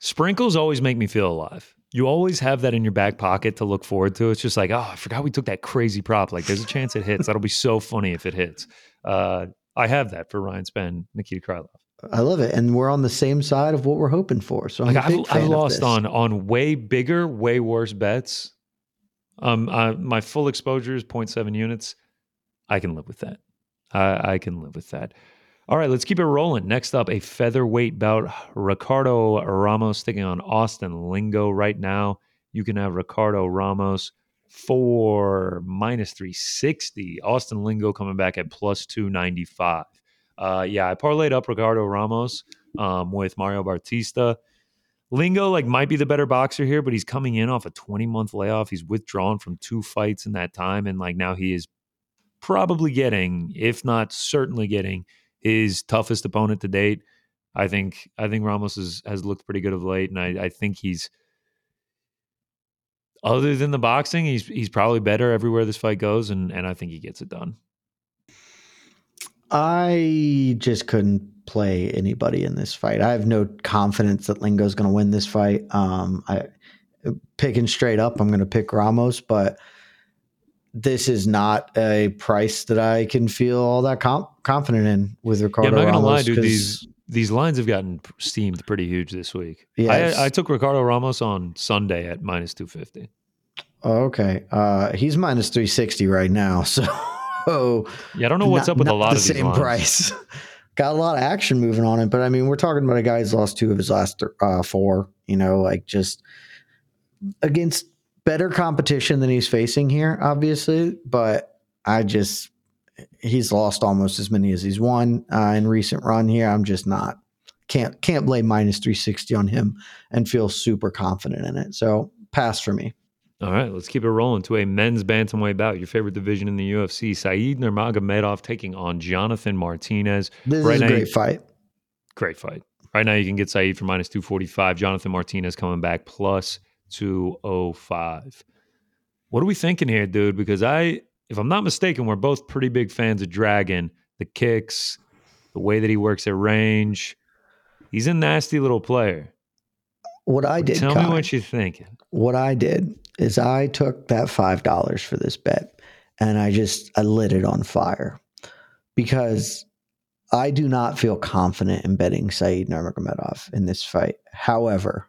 Sprinkles always make me feel alive. You always have that in your back pocket to look forward to. It's just like, oh, I forgot we took that crazy prop. Like, there's a chance it hits. That'll be so funny if it hits. Uh, I have that for Ryan Spann, Nikita Krylov.
I love it, and we're on the same side of what we're hoping for. So I'm
Like I've, I've lost on on way bigger, way worse bets. Um, uh, my full exposure is 0.7 units. I can live with that. I, I can live with that. All right, let's keep it rolling. Next up, a featherweight bout. Ricardo Ramos taking on Austin Lingo right now. You can have Ricardo Ramos for minus 360. Austin Lingo coming back at plus 295. Uh, yeah, I parlayed up Ricardo Ramos um, with Mario Bautista. Lingo like might be the better boxer here, but he's coming in off a 20 month layoff. He's withdrawn from two fights in that time, and like now he is probably getting, if not certainly getting, his toughest opponent to date. I think I think Ramos is, has looked pretty good of late, and I, I think he's other than the boxing, he's he's probably better everywhere this fight goes, and and I think he gets it done.
I just couldn't play anybody in this fight. I have no confidence that Lingo's going to win this fight. Um, I picking straight up, I'm going to pick Ramos, but this is not a price that I can feel all that com- confident in with Ricardo.
yeah, I'm not gonna lie,
Ramos,
dude. These these lines have gotten steamed pretty huge this week.
Yes.
I, I took Ricardo Ramos on Sunday at minus two fifty.
Oh, okay, uh, he's minus three sixty right now, so
Yeah, I don't know what's
not-
up with a lot
the
of these
same
lines.
price. Got a lot of action moving on it, but I mean, we're talking about a guy who's lost two of his last uh, four. You know, like just against better competition than he's facing here, obviously. But I just he's lost almost as many as he's won uh, in recent run here. I'm just not can't can't blame minus three sixty on him and feel super confident in it. So pass for me.
All right, let's keep it rolling to a men's bantamweight bout. Your favorite division in the UFC: Saeed Nurmagomedov taking on Jonathan Martinez.
This
Right
is a great
you-
fight.
Great fight. Right now, you can get Saeed for minus two forty five. Jonathan Martinez coming back plus two oh five. What are we thinking here, dude? Because I, if I'm not mistaken, we're both pretty big fans of Dragon. The kicks, the way that he works at range. He's a nasty little player.
What I did.
Tell me what you're thinking.
what I did is I took that five dollars for this bet and I just I lit it on fire because I do not feel confident in betting Saeed Nurmagomedov in this fight. However,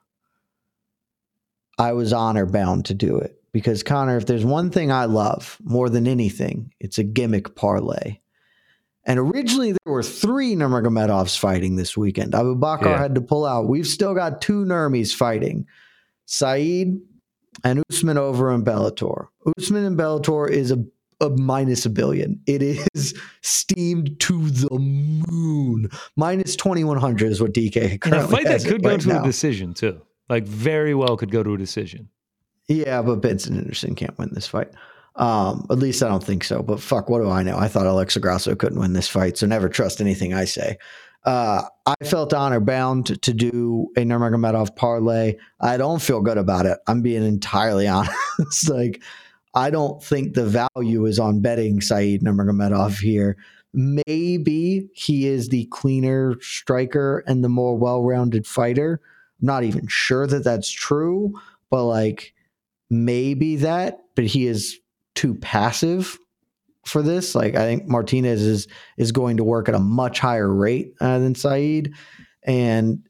I was honor bound to do it because Conner, if there's one thing I love more than anything, it's a gimmick parlay. And originally there were three Nurmagomedovs fighting this weekend. Abubakar
Yeah.
had to pull out. We've still got two Nurmies fighting. Saeed and Usman over in Bellator. Usman in Bellator is a, a minus a billion. It is steamed to the moon. Minus 2100 is what DK
And a fight that could go
right
to
now.
a decision too. Like very well could go to a decision.
Yeah, but Benson Henderson can't win this fight. Um, at least I don't think so. But fuck, what do I know? I thought Alexa Grasso couldn't win this fight, so never trust anything I say. Uh, I felt honor bound to, to do a Nurmagomedov parlay. I don't feel good about it. I'm being entirely honest. like, I don't think the value is on betting Saeed Nurmagomedov here. Maybe he is the cleaner striker and the more well-rounded fighter. I'm not even sure that that's true, but like maybe that, but he is too passive for this. Like I think Martinez is is going to work at a much higher rate uh, than Saeed, and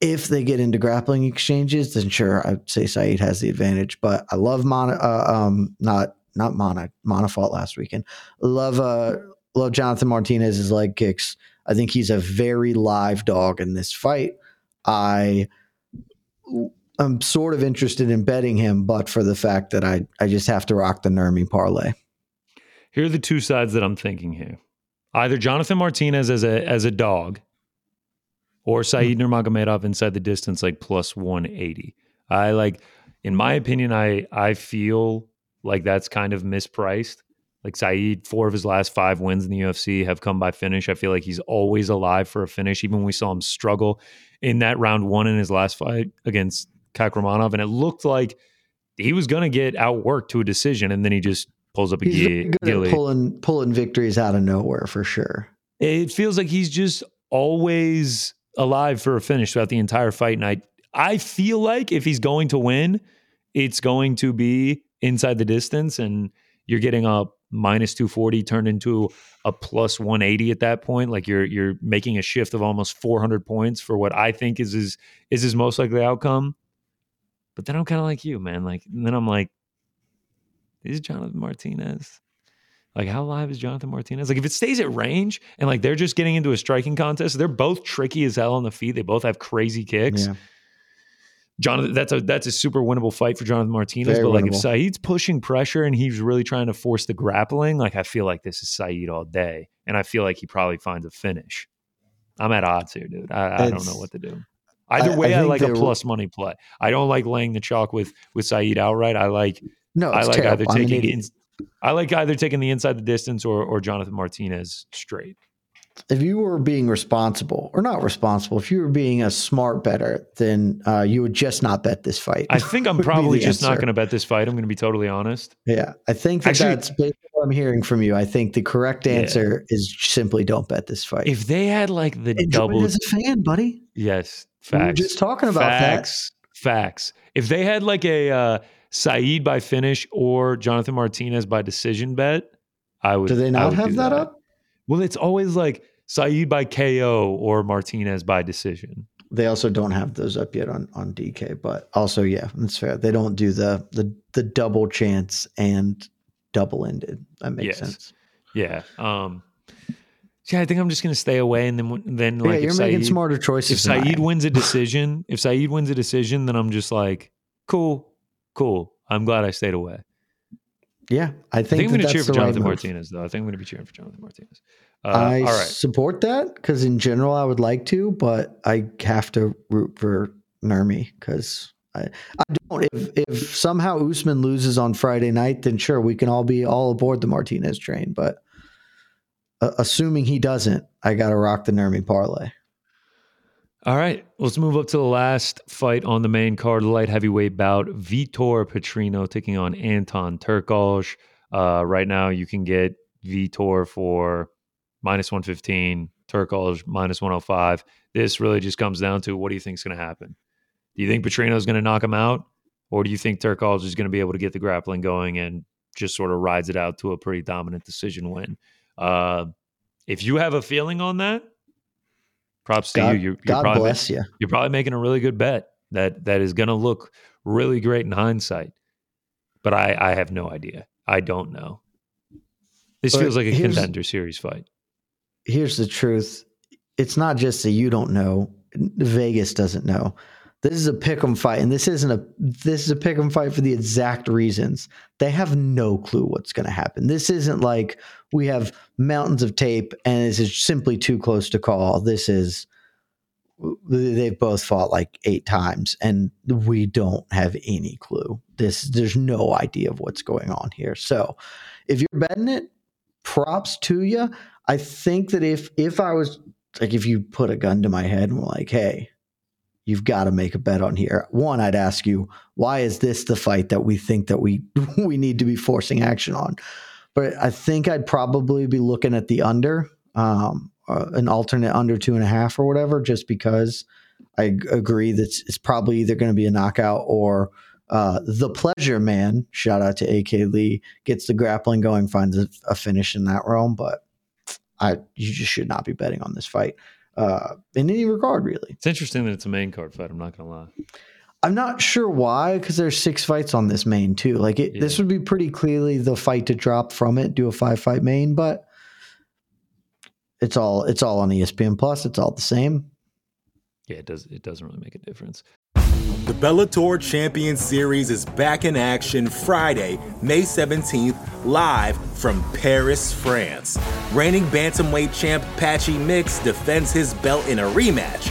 if they get into grappling exchanges, then sure, I'd say Saeed has the advantage. But I love Mana, uh, um, not not Mana. Mana fought last weekend. Love uh, love Jonathan Martinez's leg kicks. I think he's a very live dog in this fight. I I'm sort of interested in betting him, but for the fact that I I just have to rock the Nurmi parlay.
Here are the two sides that I'm thinking here. Either Jonathan Martinez as a as a dog or Saeed hmm. Nurmagomedov inside the distance like plus 180. I like in my opinion I I feel like that's kind of mispriced. Like Saeed, four of his last five wins in the UFC have come by finish. I feel like he's always alive for a finish. Even when we saw him struggle in that round one in his last fight against Kakramanov, and it looked like he was going to get outworked to a decision, and then he just pulls up a
He's
gi-
very good
gilly.
at pulling pulling victories out of nowhere for sure.
It feels like he's just always alive for a finish throughout the entire fight, and I I feel like if he's going to win, it's going to be inside the distance, and you're getting a minus 240 turned into a plus 180 at that point like you're you're making a shift of almost 400 points for what i think is his is his most likely outcome but then i'm kind of like you man like and then i'm like is jonathan martinez like how live is jonathan martinez like if it stays at range and like they're just getting into a striking contest they're both tricky as hell on the feet they both have crazy kicks
Yeah.
Jonathan, that's a that's a super winnable fight for Jonathan Martinez.
Very
but like if
winnable.
Saeed's pushing pressure and he's really trying to force the grappling, like I feel like this is Saeed all day, and I feel like he probably finds a finish. I'm at odds here, dude. I, I don't know what to do. Either way,
I
I,
think
like a plus money play. I don't like laying the chalk with with Saeed outright. I like
No,
I like
terrible.
either
I'm an
taking I like either taking the inside the distance or or Jonathan Martinez straight.
if you were being responsible or not responsible, if you were being a smart better, then uh, you would just not bet this fight.
I think I'm probably just not going to bet this fight. I'm going to be totally honest.
Yeah, I think that
Actually-
that's based on what I'm hearing from you. I think the correct
Yeah.
answer is simply don't bet this fight.
If they had like the
Enjoy
double
as a fan, buddy.
Yes,
We were
facts.
just talking about that.
facts, Facts. If they had like a uh, Saeed by finish or Jonathan Martinez by decision bet, I would.
Do they not have
do
that up?
Well, it's always like Saeed by KO or Martinez by decision.
They also don't have those up yet on on DK, but also yeah, that's fair. They don't do the the the double chance and double ended. That makes
Yes.
sense.
Yeah. Um. Yeah, I think I'm just gonna stay away, and then then
yeah,
like
you're
if
making
Saeed,
smarter choices.
if Saeed
am.
wins a decision, if Saeed wins a decision, then I'm just like, cool, cool. I'm glad I stayed away.
yeah, I
I
think,
think I'm going to cheer for
the right
Jonathan. Martinez, though. I think I'm going to be cheering for Jonathan Martinez. Uh,
I
all right.
support that because in general I would like to, but I have to root for Nurmi because I, I don't. If if somehow Usman loses on Friday night, then sure we can all be all aboard the Martinez train. But assuming he doesn't, I got to rock the Nurmi parlay.
All right. Let's move up to the last fight on the main card, the light heavyweight bout. Vitor Petrino taking on Anton Turkalj. Uh, right now, you can get Vitor for minus 115, Turkalj minus 105. This really just comes down to what do you think is going to happen? Do you think Petrino is going to knock him out? Or do you think Turkalj is going to be able to get the grappling going and just sort of rides it out to a pretty dominant decision win? Uh, if you have a feeling on that, props to
God,
you. You're, you're
God
probably
bless you.
you're probably making a really good bet that that is going to look really great in hindsight. But I I have no idea. I don't know. This
But
feels like a contender series fight.
Here's the truth: it's not just that you don't know. Vegas doesn't know. this is a pick 'em fight, and this isn't a this is a pick 'em fight for the exact reasons. They have no clue what's going to happen. This isn't like we have mountains of tape and this is simply too close to call. This is they've both fought like eight times and we don't have any clue. This there's no idea of what's going on here. So if you're betting it, props to you. I think that if if I was like if you put a gun to my head and were like, hey, you've got to make a bet on here. One, I'd ask you, why is this the fight that we think that we we need to be forcing action on? But I think I'd probably be looking at the under. Um, uh, an alternate under two and a half or whatever, just because I agree that it's probably either going to be a knockout or uh, the pleasure man. Shout out to AK Lee gets the grappling going, finds a, a, finish in that realm, but I you just should not be betting on this fight uh, in any regard, really.
It's interesting that it's a main card fight. I'm not going to lie.
I'm not sure why, because there's six fights on this main too. Like it, yeah. this would be pretty clearly the fight to drop from it, do a five fight main, but it's all it's all on ESPN Plus. It's all the same.
Yeah, it does. It doesn't really make a difference.
The Bellator Champion Series is back in action Friday, May 17th, live from Paris, France. Reigning bantamweight champ Patchy Mix defends his belt in a rematch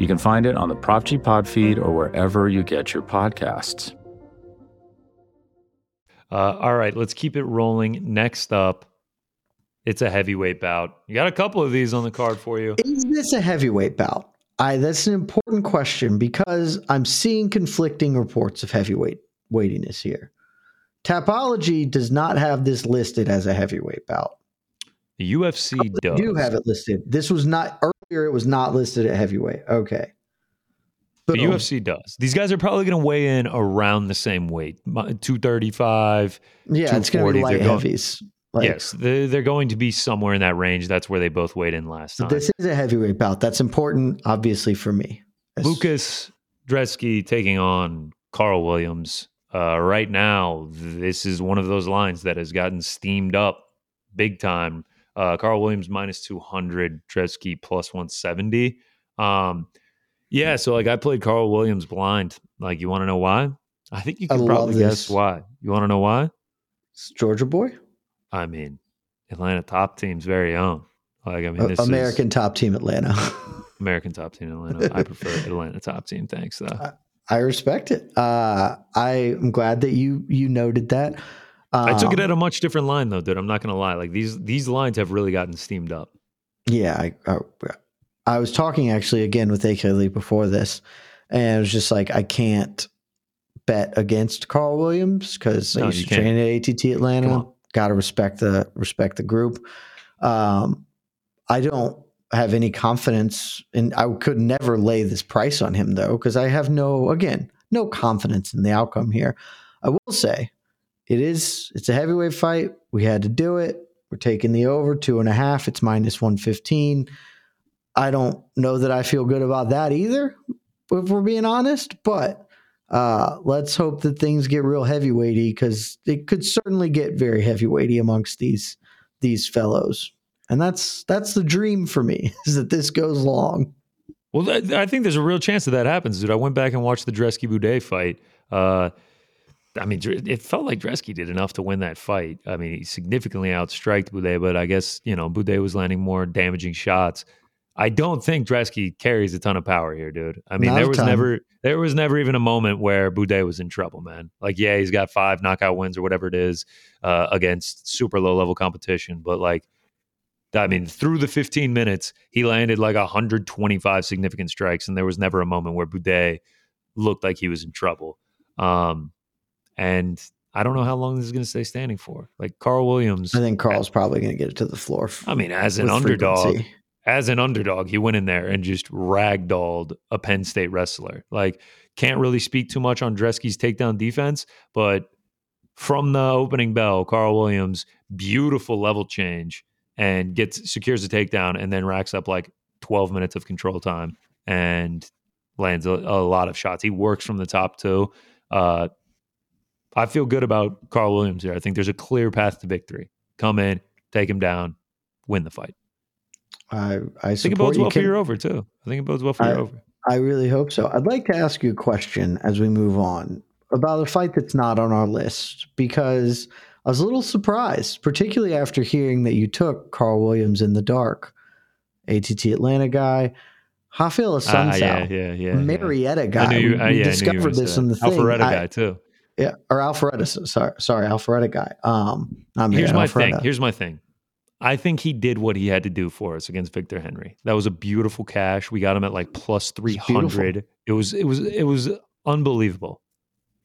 You can find it on the Prop G Pod feed or wherever you get your podcasts.
Uh, all right, let's keep it rolling. Next up, it's a heavyweight bout. You got a couple of these on the card for you.
Is this a heavyweight bout? I that's an important question because I'm seeing conflicting reports of heavyweight weightiness here. Tapology does not have this listed as a heavyweight bout.
The UFC oh, does.
do have it listed. This was not earlier. It was not listed at heavyweight. Okay.
The UFC does. These guys are probably going to weigh in around the same weight, two thirty five.
Yeah, it's going to be light going, heavies.
Like, yes, they're, they're, going to be somewhere in that range. That's where they both weighed in last time.
This is a heavyweight bout. That's important, obviously, for me.
That's, Lucas Brzeski taking on Karl Williams. Uh, right now, this is one of those lines that has gotten steamed up big time. Uh, Karl Williams minus 200, Brzeski plus 170. Um, yeah, so like I played Karl Williams blind. Like, you want to know why? I think you can probably guess why. You want to know why?
It's Georgia boy.
I mean, Atlanta top team's very own. Like, I mean,
American is, top team Atlanta.
American top team Atlanta. I prefer Atlanta top team. Thanks, though. I,
I respect it. Uh, I am glad that you you noted that.
Um, I took it um, at a much different line though, dude. I'm not gonna lie. Like these these lines have really gotten steamed up.
Yeah, I I, I was talking actually again with AK Lee before this, and it was just like I can't bet against Karl Williams because no, I used to train at ATT Atlanta. Got to respect the respect the group. Um, I don't have any confidence, and I could never lay this price on him though because I have no again no confidence in the outcome here. I will say it is it's a heavyweight fight. We had to do it. We're taking the over two and a half. It's minus one fifteen. I don't know that I feel good about that either, if we're being honest. But uh, let's hope that things get real heavyweighty because it could certainly get very heavyweighty amongst these these fellows. And that's that's the dream for me is that this goes long.
Well, I think there's a real chance that that happens, dude. I went back and watched the Brzeski Boudet fight. Uh, I mean, it felt like Brzeski did enough to win that fight. I mean, he significantly outstriked Boudet, but I guess, you know, Boudet was landing more damaging shots. I don't think Brzeski carries a ton of power here, dude. I mean,
Not
there was never there was never even a moment where Boudet was in trouble, man. Like, yeah, he's got five knockout wins or whatever it is uh, against super low level competition, but like, I mean, through the 15 minutes, he landed like 125 significant strikes, and there was never a moment where Boudet looked like he was in trouble. Um, and I don't know how long this is going to stay standing for. Like Karl Williams,
I think Karl's probably going to get it to the floor. f-
I mean, as an underdog,
frequency.
as an underdog, he went in there and just ragdolled a Penn State wrestler. Like, can't really speak too much on Brzeski's takedown defense, but from the opening bell, Karl Williams, beautiful level change and gets secures a takedown and then racks up like 12 minutes of control time and lands a, a lot of shots. He works from the top too. Uh, I feel good about Karl Williams here. I think there's a clear path to victory. Come in, take him down, win the fight.
I, I
I think it bodes
you.
well for
Can-
your over too. I think it bodes well for
I-
your over.
I really hope so. I'd like to ask you a question as we move on about a fight that's not on our list because I was a little surprised, particularly after hearing that you took Karl Williams in the dark, ATT Atlanta guy, Rafael
Ah,
Assunção,
yeah, yeah, yeah. yeah.
Marietta guy.
I knew you.
we
uh,
we
yeah, I knew you
discovered this in the thing.
Alpharetta
I-
guy too.
Yeah, or Alpharetta. Sorry, sorry, Alpharetta guy. Um, not
Here's my thing. Here's my thing. I think he did what he had to do for us against Victor Henry. That was a beautiful cash. We got him at like plus three hundred. It was it was it was unbelievable.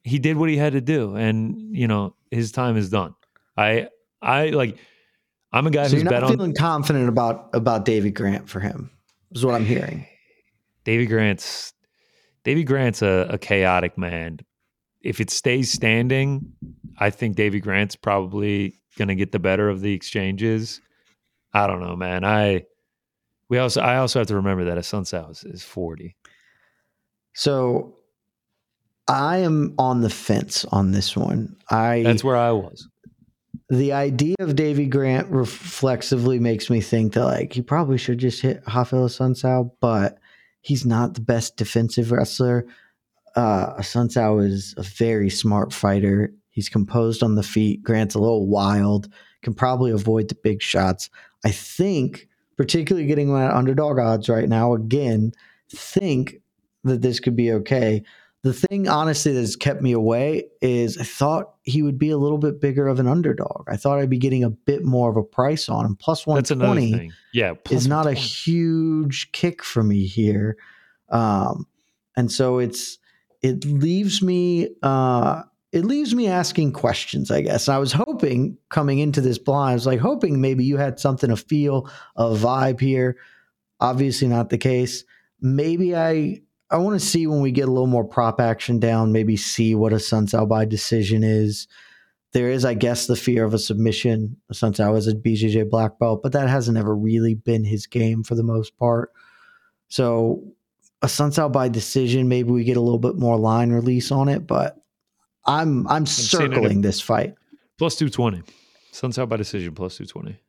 He did what he had to do, and you know his time is done. I I like. I'm a guy
So
who's
you're not
on
feeling confident about about Davey Grant for him. Is what I'm hearing.
Davey Grant's Davey Grant's a, a chaotic man. If it stays standing, I think Davey Grant's probably going to get the better of the exchanges. I don't know, man. I we also I also have to remember that Assunção is, is forty.
So I am on the fence on this one. I
That's where I was.
the idea of Davey Grant reflexively makes me think that like he probably should just hit Rafael Assunção, but he's not the best defensive wrestler. Uh Assunção is a very smart fighter. He's composed on the feet. Grant's a little wild, can probably avoid the big shots. I think, particularly getting at underdog odds right now, again, think that this could be okay. The thing, honestly, that's kept me away is I thought he would be a little bit bigger of an underdog. I thought I'd be getting a bit more of a price on him. Plus
That's
120
thing. Yeah,
is not a huge kick for me here. Um, and so it's it leaves me uh it leaves me asking questions, I guess. I was hoping coming into this blind, I was like hoping maybe you had something to feel, a vibe here. Obviously not the case. Maybe I I want to see when we get a little more prop action down, maybe see what Assunção by decision is. There is, I guess, the fear of a submission. Assunção was a BJJ black belt, but that hasn't ever really been his game for the most part. So Assunção by decision, maybe we get a little bit more line release on it, but I'm I'm
it
circling this fight.
plus two twenty. Assunção by decision plus two twenty.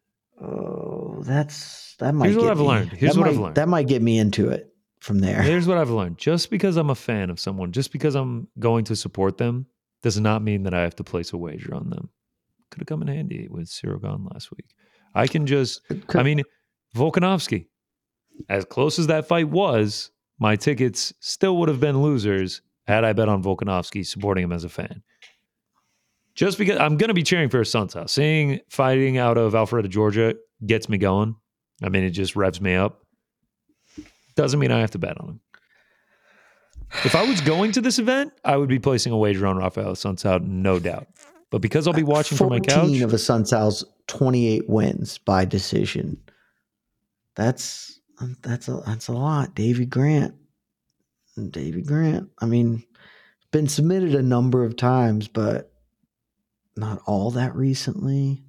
Oh, that's that might.
Here's what
get
I've
me-
learned. Here's
that
what I've learned.
That might get me into it from there.
Here's what I've learned. Just because I'm a fan of someone, just because I'm going to support them, does not mean that I have to place a wager on them. Could have come in handy with Ciryl Gane last week. I can just, I mean, Volkanovski, as close as that fight was, my tickets still would have been losers had I bet on Volkanovski supporting him as a fan. Just because I'm going to be cheering for his son's. Seeing fighting out of Alpharetta, Georgia gets me going. I mean, it just revs me up. Doesn't mean I have to bet on him. If I was going to this event, I would be placing a wager on Rafael Assunção, no doubt. But because I'll be watching from my couch,
14
couch,
of Assunção's 28 wins by decision. That's Um, that's a that's a lot. Davey Grant. Davey Grant. I mean, been submitted a number of times, but not all that recently.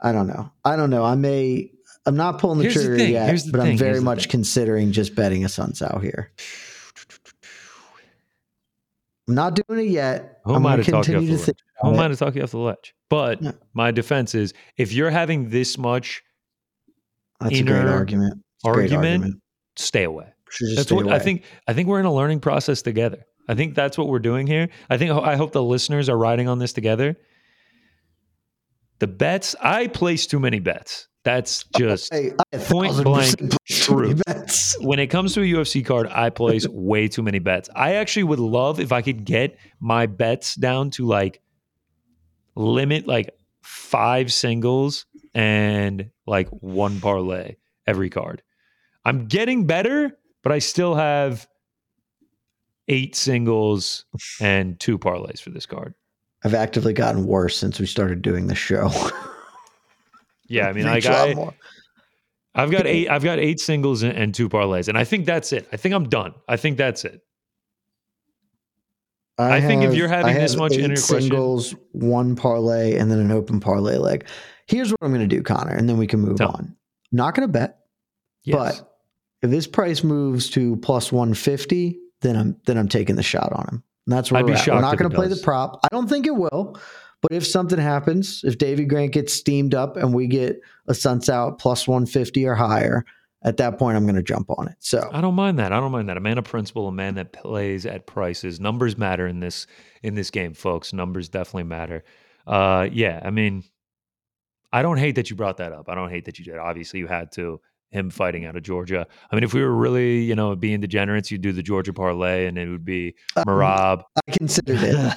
I don't know. I don't know. I may I'm not pulling the
Here's
trigger
thing.
yet,
the
but I'm very
Here's
much considering just betting Assunção here. I'm not doing it yet.
Who
I'm
am
gonna
talk you off
continue
the
to think
Who am I to talk you off the ledge? But
Yeah.
my defense is if you're having this much
That's a great
inner
argument. It's a great
argument, stay away. That's what I think. I think we're in a learning process together. I think that's what we're doing here. I think I hope the listeners are riding on this together. The bets I place too many bets. That's just
Hey, I
point
1000%
blank
place too many
truth.
bets.
when it comes to a UFC card, I place way too many bets. I actually would love if I could get my bets down to like limit like five singles and like one parlay every card. I'm getting better, but I still have eight singles and two parlays for this card.
I've actively gotten worse since we started doing the show.
Yeah, I mean, like I,
more.
I've got eight. I've got eight singles and, and two parlays, and I think that's it. I think I'm done. I think that's it. I think if you're having
I
this
have
much in
eight
your question-
singles, one parlay, and then an open parlay leg. Here's what I'm going to do, Connor, and then we can move
Tell me.
on. Not going to bet,
Yes.
but if this price moves to plus 150, then I'm then I'm taking the shot on him. And that's where
I'd
we're at. We're not going to play the prop. I don't think it will. But if something happens, if Davey Grant gets steamed up and we get Assunção plus 150 or higher, at that point I'm going to jump on it. So
I don't mind that. I don't mind that. A man of principle, a man that plays at prices. Numbers matter in this in this game, folks. Numbers definitely matter. Uh, yeah, I mean, I don't hate that you brought that up. I don't hate that you did. Obviously, you had to. Him fighting out of Georgia. I mean, if we were really, you know, being degenerates, you'd do the Georgia parlay, and it would be
um,
Merab.
I considered it.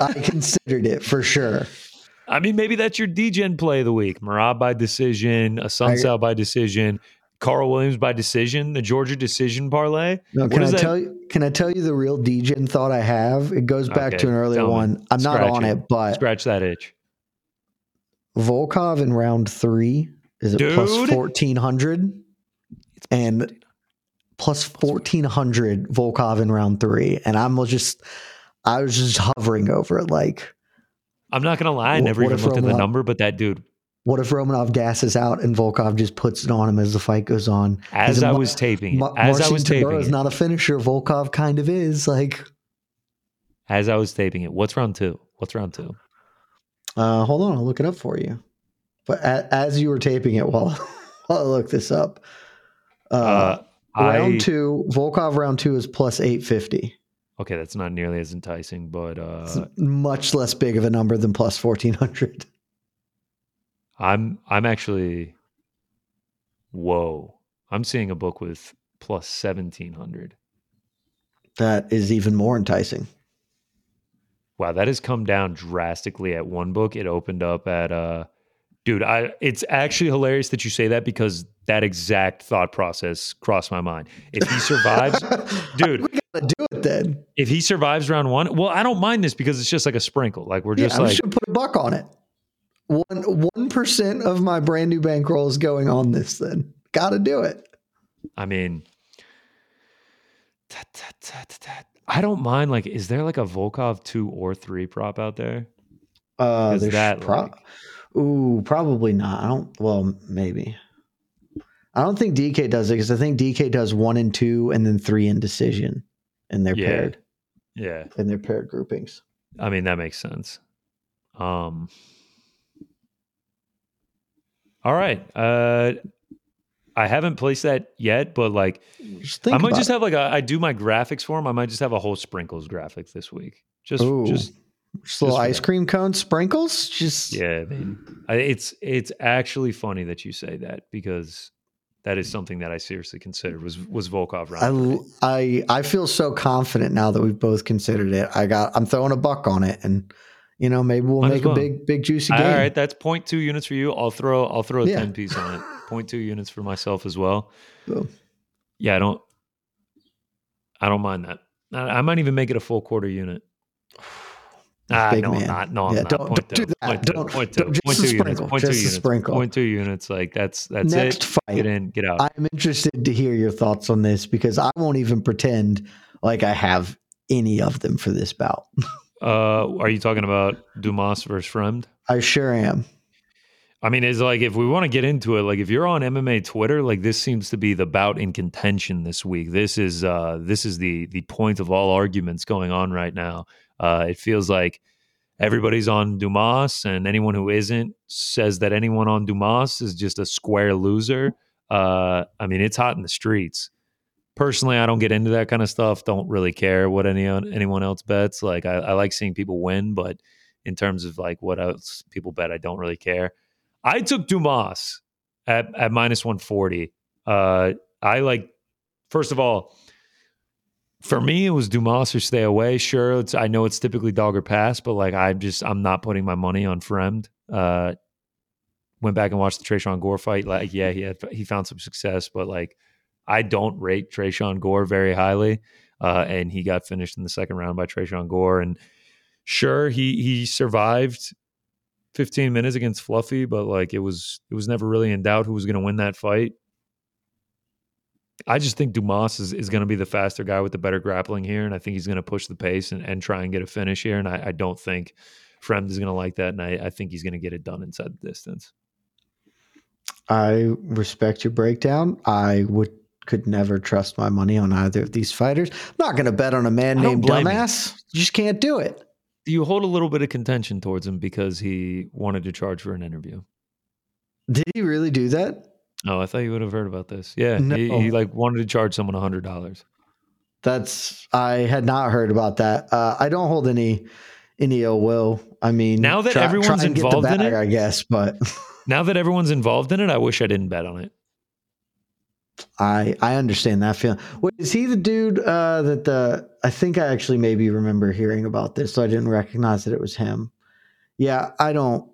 I considered it for sure.
I mean, maybe that's your degen play of the week. Merab by decision, Assunção by decision, Karl Williams by decision, the Georgia decision parlay.
No, can I
that?
tell you? Can I tell you the real degen thought I have? It goes back
Okay,
to an earlier
tell me.
one. I'm not on
it.
it, but
Scratch that itch.
Volkov in round three is it plus
Dude.
fourteen hundred and plus fourteen hundred Volkov in round three, and I'm just I was just hovering over it like,
I'm not gonna lie, I never even looked at the number, but that dude,
what if Romanov gasses out and Volkov just puts it on him as the fight goes on?
as I was taping
Ma-
as I was taping
is not a finisher. Volkov kind of is. Like,
as I was taping it. What's round two? What's round two?
uh, hold on, I'll look it up for you. But a, as you were taping it, while while I look this up, uh,
Uh,
round
I
two, Volkov round two is plus eight fifty.
okay, that's not nearly as enticing, but
It's
uh,
much less big of a number than plus fourteen hundred.
I'm I'm actually whoa. I'm seeing a book with plus seventeen hundred.
That is even more enticing.
Wow, that has come down drastically at one book. It opened up at uh dude, I it's actually hilarious that you say that because that exact thought process crossed my mind. If he survives, dude,
we gotta do it then.
if he survives round one, well, I don't mind this because it's just like a sprinkle. Like we're just
I'm
like
just gonna put a buck on it. One one percent of my brand new bankroll is going on this. Then gotta do it.
I mean. I don't mind. Like, is there like a Volkov two or three prop out there?
Uh,
Is
there's
that
prop.
like-
Ooh, probably not. I don't. Well, maybe. I don't think DK does it because I think DK does one and two and then three in decision, and they're
Yeah.
paired
Yeah,
and they're paired groupings.
I mean that makes sense. Um. All right. Uh, I haven't placed that yet, but like I might just
it.
have like a, I do my graphics for him. I might just have a whole sprinkles graphic this week. Just,
Ooh.
just
Just little
just
ice cream cone sprinkles. Just
yeah. I mean, I, it's it's actually funny that you say that because that is something that I seriously considered was was Volkov round.
I. I I feel so confident now that we've both considered it. I got I'm throwing a buck on it, and you know maybe we'll
Might
make
well.
a big big juicy
All
game.
right, that's 0.2 units for you. I'll throw I'll throw a
Yeah.
10 piece on it. 0.2 units for myself as well.
Boom.
Yeah, I don't I don't mind that. I, I might even make it a full quarter unit. Ah,
Big
no, I'm
man.
not. No, I'm
Yeah,
not.
don't-
Point
don't do that.
point two,
Don't-
point two,
don't- just
point
a
two units.
sprinkle,
Point two
just a
units.
sprinkle.
Point two units. Like that's that's
Next
it.
fight,
Get in, get out.
I'm interested to hear your thoughts on this because I won't even pretend like I have any of them for this bout.
uh, are you talking about Dumas versus Fremd?
I sure am.
I mean, it's like if we want to get into it, like if you're on MMA Twitter, like this seems to be the bout in contention this week. This is uh this is the the point of all arguments going on right now. Uh it feels like everybody's on Dumas and anyone who isn't says that anyone on Dumas is just a square loser. Uh I mean, it's hot in the streets. Personally, I don't get into that kind of stuff. Don't really care what any anyone else bets. Like I, I like seeing people win, but in terms of like what else people bet, I don't really care. I took Dumas at at minus one forty. Uh, I like. First of all, for me, it was Dumas or stay away. Sure, it's I know it's typically dog or pass, but like I'm just I'm not putting my money on Fremd. Uh, went back and watched the Tresean Gore fight. Like, yeah, he had he found some success, but like I don't rate Tresean Gore very highly. Uh, and he got finished in the second round by Tresean Gore. And sure, he he survived 15 minutes against Fluffy, but like it was it was never really in doubt who was going to win that fight. I just think Dumas is, is going to be the faster guy with the better grappling here, and I think he's going to push the pace and, and try and get a finish here. And I, I don't think Fremd is going to like that, and I, I think he's going to get it done inside the distance.
I respect your breakdown. I would could never trust my money on either of these fighters. I'm not going to bet on a man named Dumbass. You. you just can't do it.
You hold a little bit of contention towards him because he wanted to charge for an interview?
Did he really do that?
Oh, I thought you would have heard about this. Yeah, no. he, he like wanted to charge someone a hundred dollars.
That's I had not heard about that. Uh, I don't hold any any ill will. I mean,
now that try, everyone's try involved bag, in it,
I guess. But
now that everyone's involved in it, I wish I didn't bet on it.
I I understand that feeling. Wait, is he the dude uh, that the? I think I actually maybe remember hearing about this, so I didn't recognize that it was him. Yeah, I don't.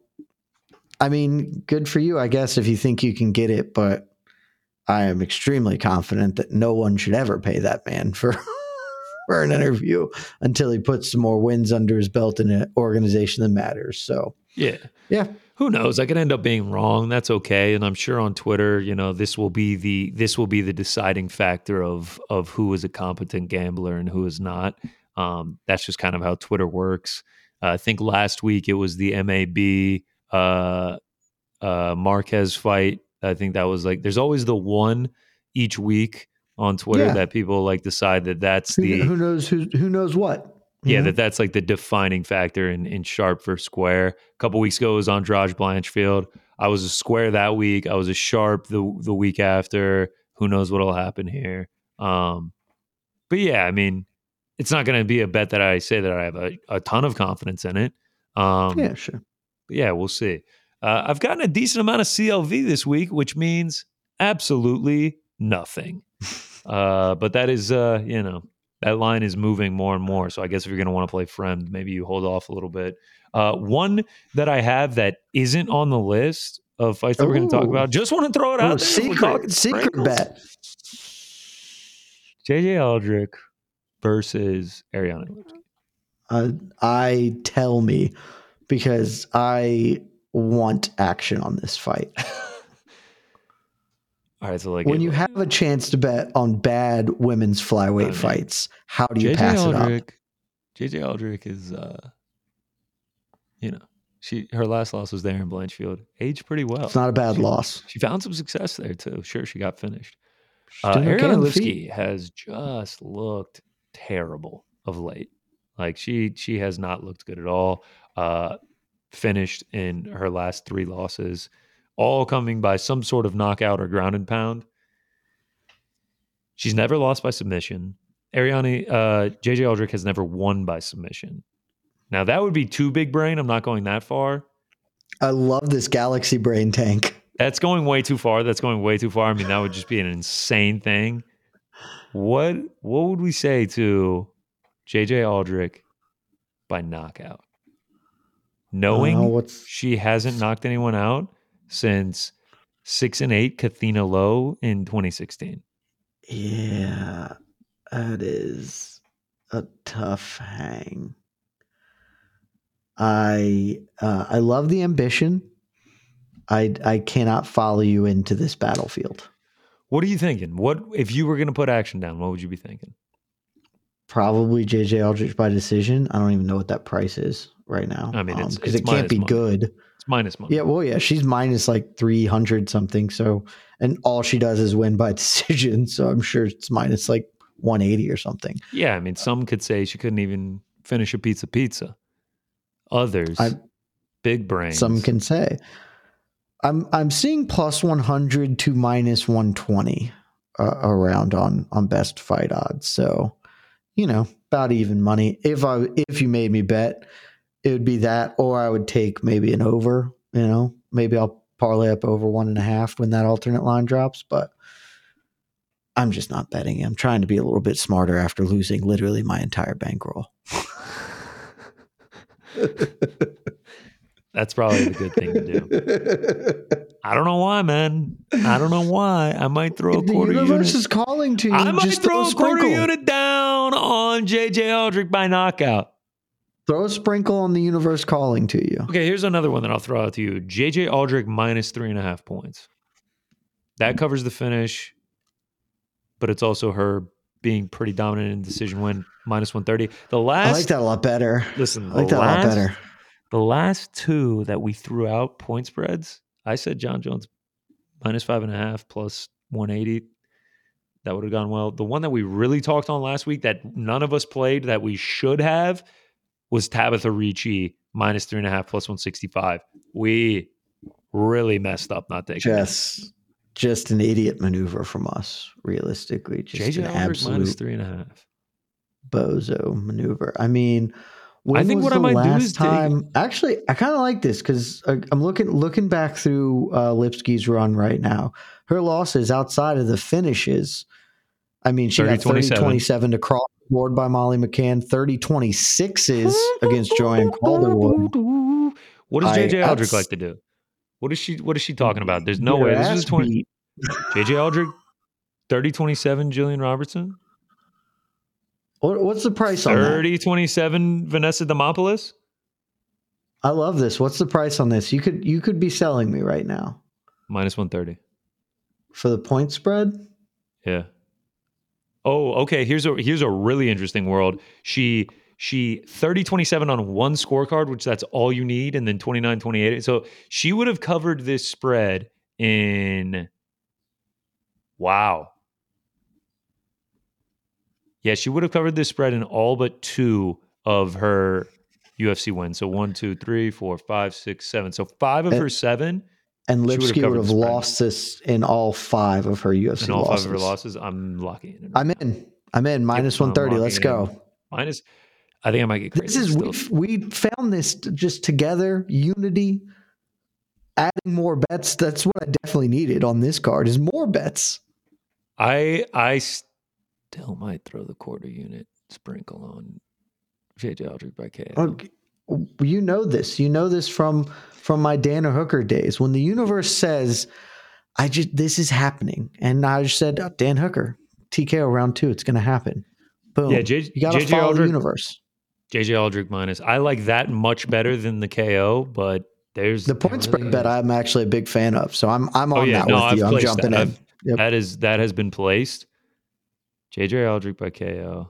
I mean, good for you, I guess, if you think you can get it, but I am extremely confident that no one should ever pay that man for for an interview until he puts some more wins under his belt in an organization that matters. So
yeah,
yeah,
who knows? I could end up being wrong. That's okay. And I'm sure on Twitter, you know, this will be the this will be the deciding factor of of who is a competent gambler and who is not. Um, that's just kind of how Twitter works. Uh, I think last week it was the MAB uh, uh, Marquez fight. I think that was like there's always the one each week on Twitter yeah. that people like decide that that's the
who knows who who knows what
yeah, mm-hmm. that that's like the defining factor in in sharp for square. A couple weeks ago it was Andrade Blanchfield. I was a square that week. I was a sharp the the week after. Who knows what'll happen here? Um, but yeah, I mean, it's not going to be a bet that I say that I have a, a ton of confidence in it. Um,
yeah, sure.
Yeah, we'll see. Uh, I've gotten a decent amount of CLV this week, which means absolutely nothing. uh, but that is, uh, you know, that line is moving more and more. So I guess if you're going to want to play friend, maybe you hold off a little bit. Uh, one that I have that isn't on the list of fights that Ooh. we're going to talk about, just want to throw it out. Ooh,
secret, secret bet.
JJ Aldrich versus Ariana.
Uh, I tell me because I want action on this fight.
All right, so like
when you have a chance to bet on bad women's flyweight fights, how do you JJ pass Aldrich, it up?
JJ Aldrich is, uh, you know, she her last loss was Erin Blanchfield, aged pretty well.
It's not a bad
she,
loss.
She found some success there too. Sure, she got finished. Uh, Ariane Lipski has just looked terrible of late. Like she she has not looked good at all. Uh, finished in her last three losses all coming by some sort of knockout or ground and pound. She's never lost by submission. Ariane, uh, JJ Aldrich has never won by submission. Now that would be too big brain. I'm not going that far.
I love this galaxy brain tank.
That's going way too far. That's going way too far. I mean, that would just be an insane thing. What what would we say to JJ Aldrich by knockout? Knowing uh, she hasn't knocked anyone out, since six and eight Kathina Lowe in 2016.
Yeah, that is a tough hang. I uh, I love the ambition. I I cannot follow you into this battlefield.
What are you thinking? What if you were going to put action down? What would you be thinking?
Probably JJ Aldrich by decision. I don't even know what that price is right now.
I mean, because
um, it can't be
money.
good.
It's minus money.
Yeah, well, yeah, she's minus like three hundred something. So, and all she does is win by decision. So I'm sure it's minus like one eighty or something.
Yeah, I mean, some could say she couldn't even finish a pizza pizza. Others, I, big brains.
Some can say. I'm I'm seeing plus one hundred to minus one twenty uh, around on on best fight odds. So, you know, about even money. If I if you made me bet, it would be that, or I would take maybe an over. You know, maybe I'll parlay up over one and a half when that alternate line drops, but I'm just not betting. I'm trying to be a little bit smarter after losing literally my entire bankroll.
That's probably the good thing to do. I don't know why, man. I don't know why. I might throw a quarter.
the universe
unit.
is calling to you.
I might
Just
throw
throw
a quarter unit down on JJ Aldrich by knockout.
Throw a sprinkle on the universe calling to you.
Okay, here's another one that I'll throw out to you. JJ Aldrich minus three and a half points. That covers the finish, but it's also her being pretty dominant in decision win minus 130. The last
I like that a lot better.
listen,
I like that a lot better.
The last two that we threw out point spreads, I said Jon Jones minus five and a half plus 180. That would have gone well. The one that we really talked on last week that none of us played that we should have was Tabitha Ricci minus three and a half plus 165. We really messed up not taking that.
Just, just an idiot maneuver from us. Realistically, just
JJ
an absolute
minus three and a half.
bozo maneuver. I mean, when
think what I might do
last
is take-
Actually, I kind of like this because I'm looking looking back through uh, Lipski's run right now. Her losses outside of the finishes. I mean, she got 30
30-27.
27 to cross board by Molly McCann, 30 26s against Joanne Calderwood.
What does JJ Aldrich like to do? What is she what is she talking about? There's no way. This is 20. JJ Aldrich 30 27 Jillian Robertson.
What, what's the price on that?
30 27 Vanessa Demopoulos.
I love this. What's the price on this? You could you could be selling me right now
Minus 130.
for the point spread.
Yeah. Oh, okay. Here's a here's a really interesting world. She she 30 27 on one scorecard, which that's all you need, and then 29 28. So she would have covered this spread in wow. Yeah, she would have covered this spread in all but two of her UFC wins. So one, two, three, four, five, six, seven. So five of her seven
And
Lipski
would have lost this in all five of her UFC
in all
losses.
five of her losses. I'm locking in.
I'm in. I'm in. 130. Let's
locking
go.
Minus, I think I might get crazy.
This is
still.
we we found this just together, unity, adding more bets. That's what I definitely needed on this card is more bets.
I I still might throw the quarter unit sprinkle on JJ Aldrich by KO.
Okay. You know this. You know this from from my Dana Hooker days. When the universe says, "I just this is happening," and I just said, oh, "Dan Hooker, TKO round two, it's going to happen." Boom.
Yeah, J-
you got to
JJ
follow the
Aldrich-
universe.
JJ Aldrich minus. I like that much better than the KO, but there's
The point spread bet. I'm actually a big fan of, so I'm I'm oh, on
Oh yeah,
that
no,
with
I've
you. I'm jumping
that.
in. Yep.
That is that has been placed. JJ Aldrich by KO.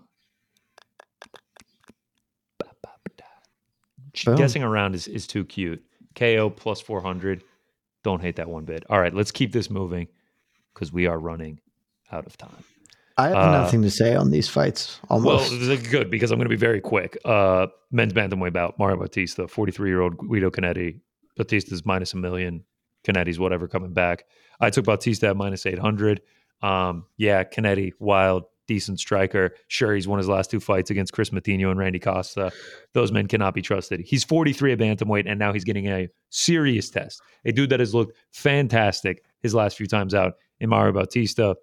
Boom.
Guessing around is, is too cute. KO plus 400. Don't hate that one bit. All right, let's keep this moving because we are running out of time.
I have
uh,
nothing to say on these fights.
Well,
Almost.
this is good because I'm going to be very quick. Uh, men's bantamweight bout: Mario Bautista, 43 year old Guido Cannetti. Bautista's minus a million. Cannetti's whatever coming back. I took Bautista at minus 800. Um, yeah, Cannetti, wild, decent striker. Sure, he's won his last two fights against Kris Moutinho and Randy Costa. Those men cannot be trusted. He's 43 at bantamweight, and now he's getting a serious test. A dude that has looked fantastic his last few times out in Mario Bautista.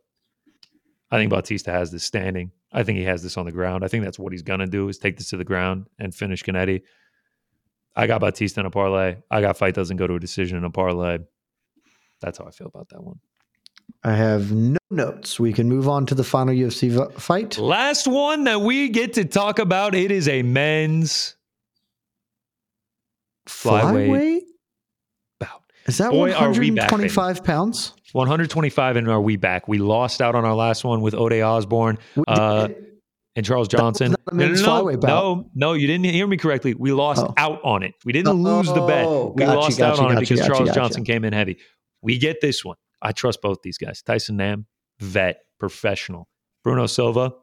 I think Bautista has this standing. I think he has this on the ground. I think that's what he's gonna do is take this to the ground and finish Cannetti. I got Bautista in a parlay. I got fight doesn't go to a decision in a parlay. That's how I feel about that one.
I have no notes. We can move on to the final UFC v- fight.
Last one that we get to talk about. It is a men's flyweight
Flyweight?
bout.
Is that
Boy, are we back,
125 pounds?
125 and are we back? We lost out on our last one with Ode Osborne. Uh, and Charles Johnson.
not a men's flyweight bout.
no, no, you didn't hear me correctly. We lost
Oh.
out on it. We didn't lose the bet.
Oh,
We
gotcha,
lost out
gotcha,
on it because
gotcha,
Charles
gotcha.
Johnson came in heavy. We get this one. I trust both these guys. Tyson Nam, vet, professional. Bruno Silva,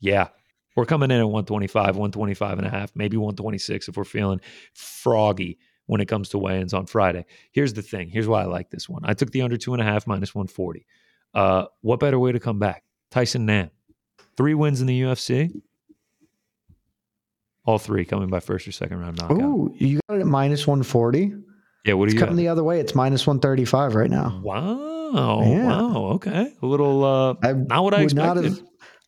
yeah. We're coming in at 125, 125 and a half, maybe 126 if we're feeling froggy when it comes to weigh-ins on Friday. Here's the thing. Here's why I like this one. I took the under two and a half minus 140. Uh, what better way to come back? Tyson Nam, three wins in the UFC. All three coming by first or second round knockout.
Ooh, you got it at minus 140.
Yeah, what do
It's
you
coming
got?
the other way. It's minus 135 right now.
Wow.
Yeah.
Wow. Okay. A little uh
I
not what I expected.
have-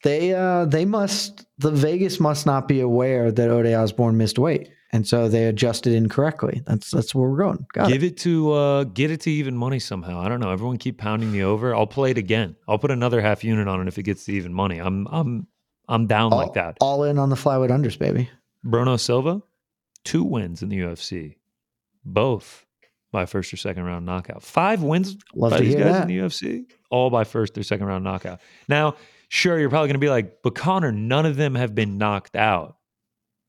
they uh they must the Vegas must not be aware that Ode Osborne missed weight, and so they adjusted incorrectly. That's that's where we're going. Got
Give
it.
it to uh get it to even money somehow. I don't know. Everyone keep pounding me over. I'll play it again. I'll put another half unit on it if it gets to even money. I'm I'm I'm down
All,
like that.
all in on the flyweight unders, baby.
Bruno Silva, two wins in the UFC. Both by first or second round knockout. Five wins
Love
by these guys
that.
in the UFC, all by first or second round knockout. Now, sure, you're probably going to be like, but Connor, none of them have been knocked out.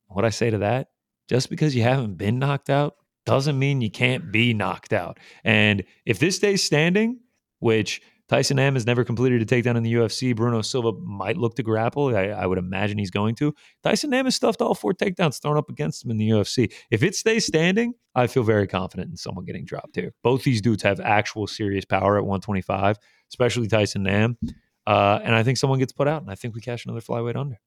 What I say to that? Just because you haven't been knocked out doesn't mean you can't be knocked out. And if this stays standing, which Tyson Nam has never completed a takedown in the UFC, Bruno Silva might look to grapple. I, I would imagine he's going to. Tyson Nam has stuffed all four takedowns thrown up against him in the UFC. If it stays standing, I feel very confident in someone getting dropped here. Both these dudes have actual serious power at 125, especially Tyson Nam. Uh, and I think someone gets put out, and I think we cash another flyweight under.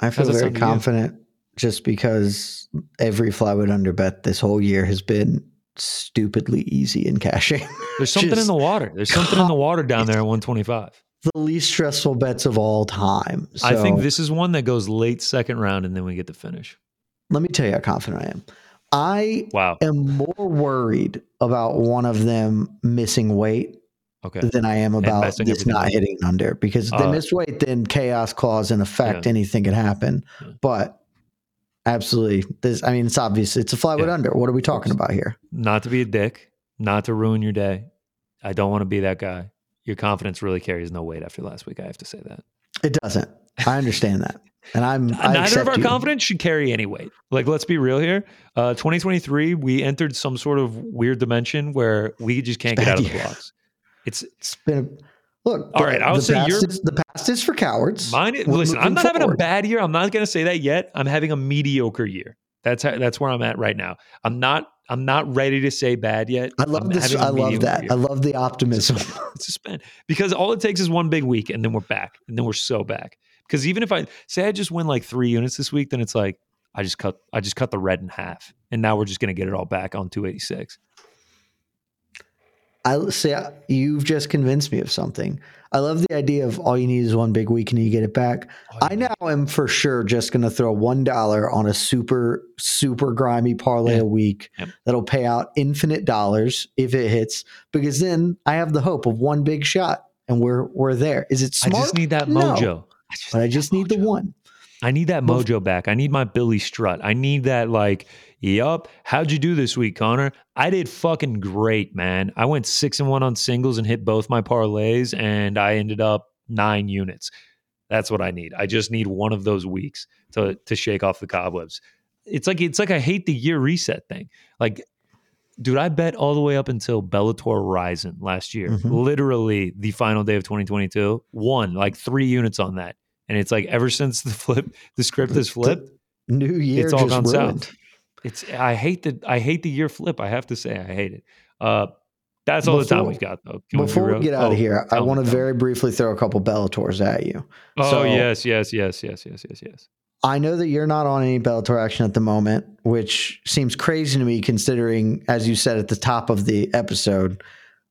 I feel very
sound to you?
confident just because every flyweight under bet this whole year has been stupidly easy in cashing.
There's something in the water. There's something in the water down there at 125.
the least stressful bets of all time.
I think this is one that goes late second round, and then we get the finish.
let me tell you how confident I am. I
Wow.
am more worried about one of them missing weight
Okay.
than I am about this not
up.
hitting under because if they
Uh,
miss weight, then chaos clause in effect,
Yeah.
anything can happen.
Yeah.
But absolutely, this. I mean, it's obvious. It's a flyweight
Yeah.
under. What are we talking about here?
Not to be a dick, not to ruin your day. I don't want to be that guy. Your confidence really carries no weight after last week. I have to say that.
It doesn't. I understand that, and I'm. I
Neither of our
you.
confidence should carry any weight. Like, let's be real here. Uh, 2023, we entered some sort of weird dimension where we just can't get
Bad
out of the
year.
blocks. It's
It's been. Look,
all right. I would
the
say
past is, the past is for cowards.
mine. Is, listen, I'm not having a bad year. I'm not going to say that yet. I'm having a mediocre year. That's how, that's where I'm at right now. I'm not. I'm not ready to say bad yet.
I love
I'm
this. I love that.
year.
I love the optimism.
it's a spin because all it takes is one big week and then we're back and then we're so back because even if i say i just win like three units this week then it's like i just cut i just cut the red in half and now we're just going to get it all back on 286
I say you've just convinced me of something. I love the idea of all you need is one big week and you get it back. Oh, I now am for sure just going to throw one dollar on a super super grimy parlay
Yeah.
a week
Yep.
that'll pay out infinite dollars if it hits, because then I have the hope of one big shot and we're we're there. Is it
i just need that
No.
mojo
but I just need the one.
i need that mojo back i need my billy strut i need that like yup how'd you do this week connor i did fucking great man i went six and one on singles and hit both my parlays and i ended up nine units That's what I need. I just need one of those weeks to to shake off the cobwebs. It's like it's like I hate the year reset thing. Like, dude, I bet all the way up until Bellator Rizin last year,
Mhm.
literally the final day of 2022, won like three units on that. And it's like ever since the flip, the script has flipped.
New year
It's all gone
ruined.
south. It's I hate the I hate the year flip. I have to say I hate it. Uh, that's all the time we've got though. Can
Before we
real?
get out
Oh,
of here, I want to very briefly throw a couple Bellators at you.
Oh
so-
yes, yes, yes, yes, yes, yes, yes.
I know that you're not on any Bellator action at the moment, which seems crazy to me considering, as you said at the top of the episode,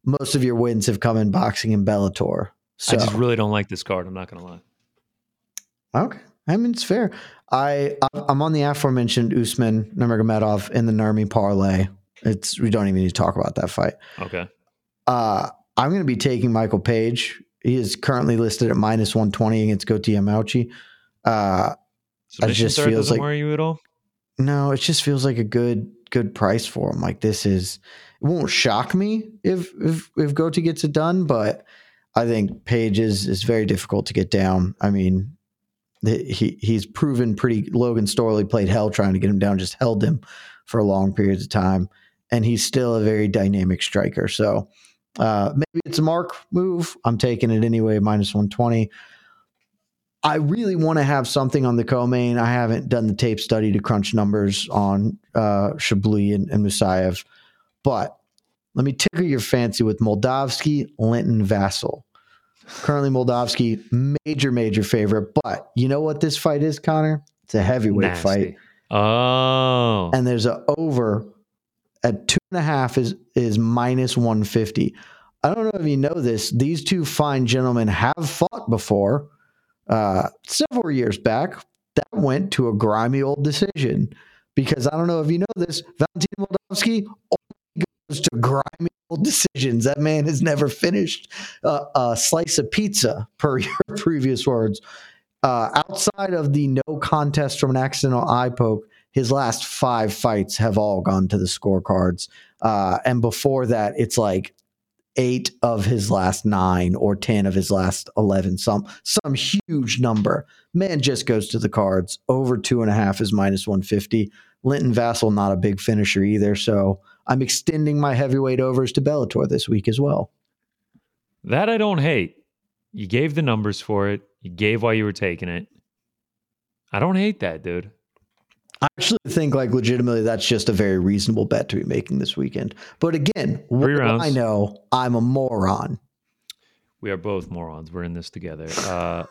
most of your wins have come in boxing and Bellator. So,
I just really don't like this card. I'm not gonna lie.
okay. I mean, it's fair. I, I'm on the aforementioned Usman Nurmagomedov in the Nurmi parlay. It's, we don't even need to talk about that fight.
Okay.
Uh, I'm going to be taking Michael Page. He is currently listed at minus 120 against Goiti Yamauchi. Uh,
Submission
just feels
doesn't
like-
worry you at all.
No, it just feels like a good good price for him. Like this is it won't shock me if if if Goiti gets it done, but I think Page is is very difficult to get down. I mean, he he's proven pretty. Logan Storley played hell trying to get him down, just held him for long periods of time, and he's still a very dynamic striker. So uh, maybe it's a mark move. I'm taking it anyway, minus one twenty. I really want to have something on the co-main. I haven't done the tape study to crunch numbers on uh, Shabliy and, and Musayev, but let me tickle your fancy with Moldavsky, Linton, Vassell. Currently, Moldavsky, major, major favorite. But you know what this fight is, Connor? It's a heavyweight
Nasty.
fight,
Oh.
and there's a over at two and a half is is minus 150. I don't know if you know this. These two fine gentlemen have fought before uh, several years back. That went to a grimy old decision because I don't know if you know this. Valentin goes to grimy old decisions. That man has never finished a, a slice of pizza, per your previous words. Uh, outside of the no contest from an accidental eye poke, his last five fights have all gone to the scorecards. Uh, and before that, it's like eight of his last nine or 10 of his last 11, some, some huge number. Man just goes to the cards. Over two and a half is minus 150. Linton Vassell, not a big finisher either. So I'm extending my heavyweight overs to Bellator this week as well.
That I don't hate. You gave the numbers for it. You gave why you were taking it. I don't hate that, dude.
I actually think, like, legitimately, that's just a very reasonable bet to be making this weekend. But again, I know? I'm a moron.
We are both morons. We're in this together. Uh,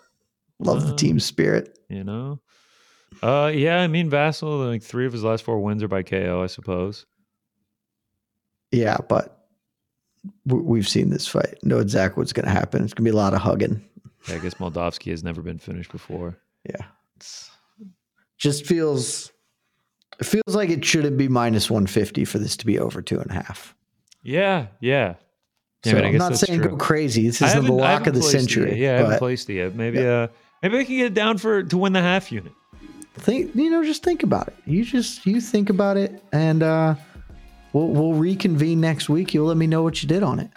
Love the
uh,
team spirit.
You know? Uh, yeah, I mean, Vassell, like three of his last four wins are by KO, I suppose.
Yeah, but we've seen this fight. Know exactly what's going to happen. It's going to be a lot of hugging.
Yeah, I guess Moldavsky has never been finished before.
Yeah, it's just feels it feels like it shouldn't be minus one fifty for this to be over two and a half.
Yeah, yeah. Yeah,
So
I mean, I
I'm not saying
true.
go crazy. This is the lock of the century.
Yeah, I haven't placed it yet. Maybe, uh, maybe I can get it down for to win the half unit.
think you know, just think about it. You just you think about it, and uh, we'll we'll reconvene next week. You'll let me know what you did on it.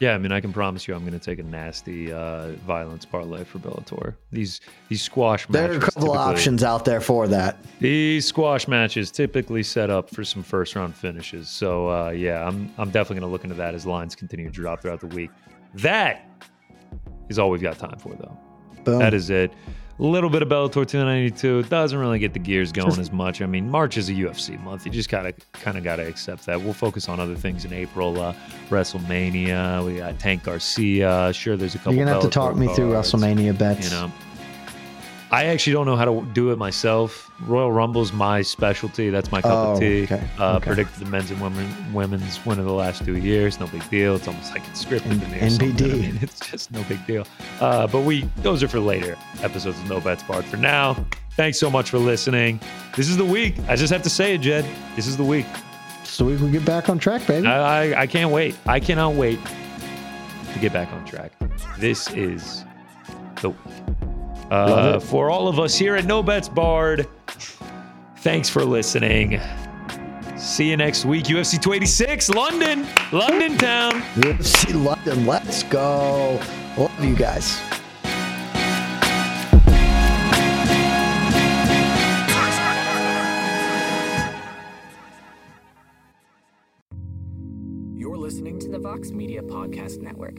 Yeah, I mean, I can promise you, I'm going to take a nasty uh, violence parlay for Bellator. These these squash matches.
There are a couple of options out there for that.
These squash matches typically set up for some first round finishes. So uh, yeah, I'm I'm definitely going to look into that as lines continue to drop throughout the week. That is all we've got time for, though.
Boom.
That is it. A little bit of Bellator 292 doesn't really get the gears going as much. I mean, March is a UFC month. You just gotta kind of gotta accept that. We'll focus on other things in April. Uh, WrestleMania. We got Tank Garcia. Sure, there's a couple.
You're gonna have to
Bellator
talk me through WrestleMania bets.
You know, I actually don't know how to do it myself. Royal Rumble's my specialty. That's my cup
Oh,
of tea.
okay,
Uh,
okay.
Predicted the men's and women women's win of the last two years. No big deal. It's almost like it's scripted.
NBD.
I mean, it's just no big deal. Uh, but we those are for later episodes of No Bets Barred. For now, thanks so much for listening. This is the week. I just have to say it, Jed. This is the week.
So we can get back on track, baby.
I, I, I can't wait. I cannot wait to get back on track. This is the week.
Love
Uh, for all of us here at No Bets Barred, thanks for listening. See you next week. UFC 286, London, London town.
UFC London, let's go. Love you guys.
You're listening to the Vox Media Podcast Network.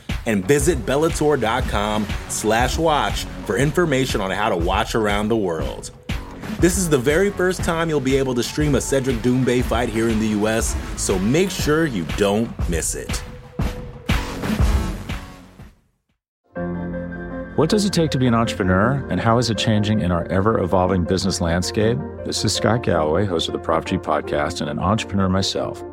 And visit Bellator.com slash watch for information on how to watch around the world. This is the very first time you'll be able to stream a Cedric Doumbé fight here in the US, so make sure you don't miss it.
What does it take to be an entrepreneur, and how is it changing in our ever evolving business landscape? This is Scott Galloway, host of the Prop G podcast, and an entrepreneur myself.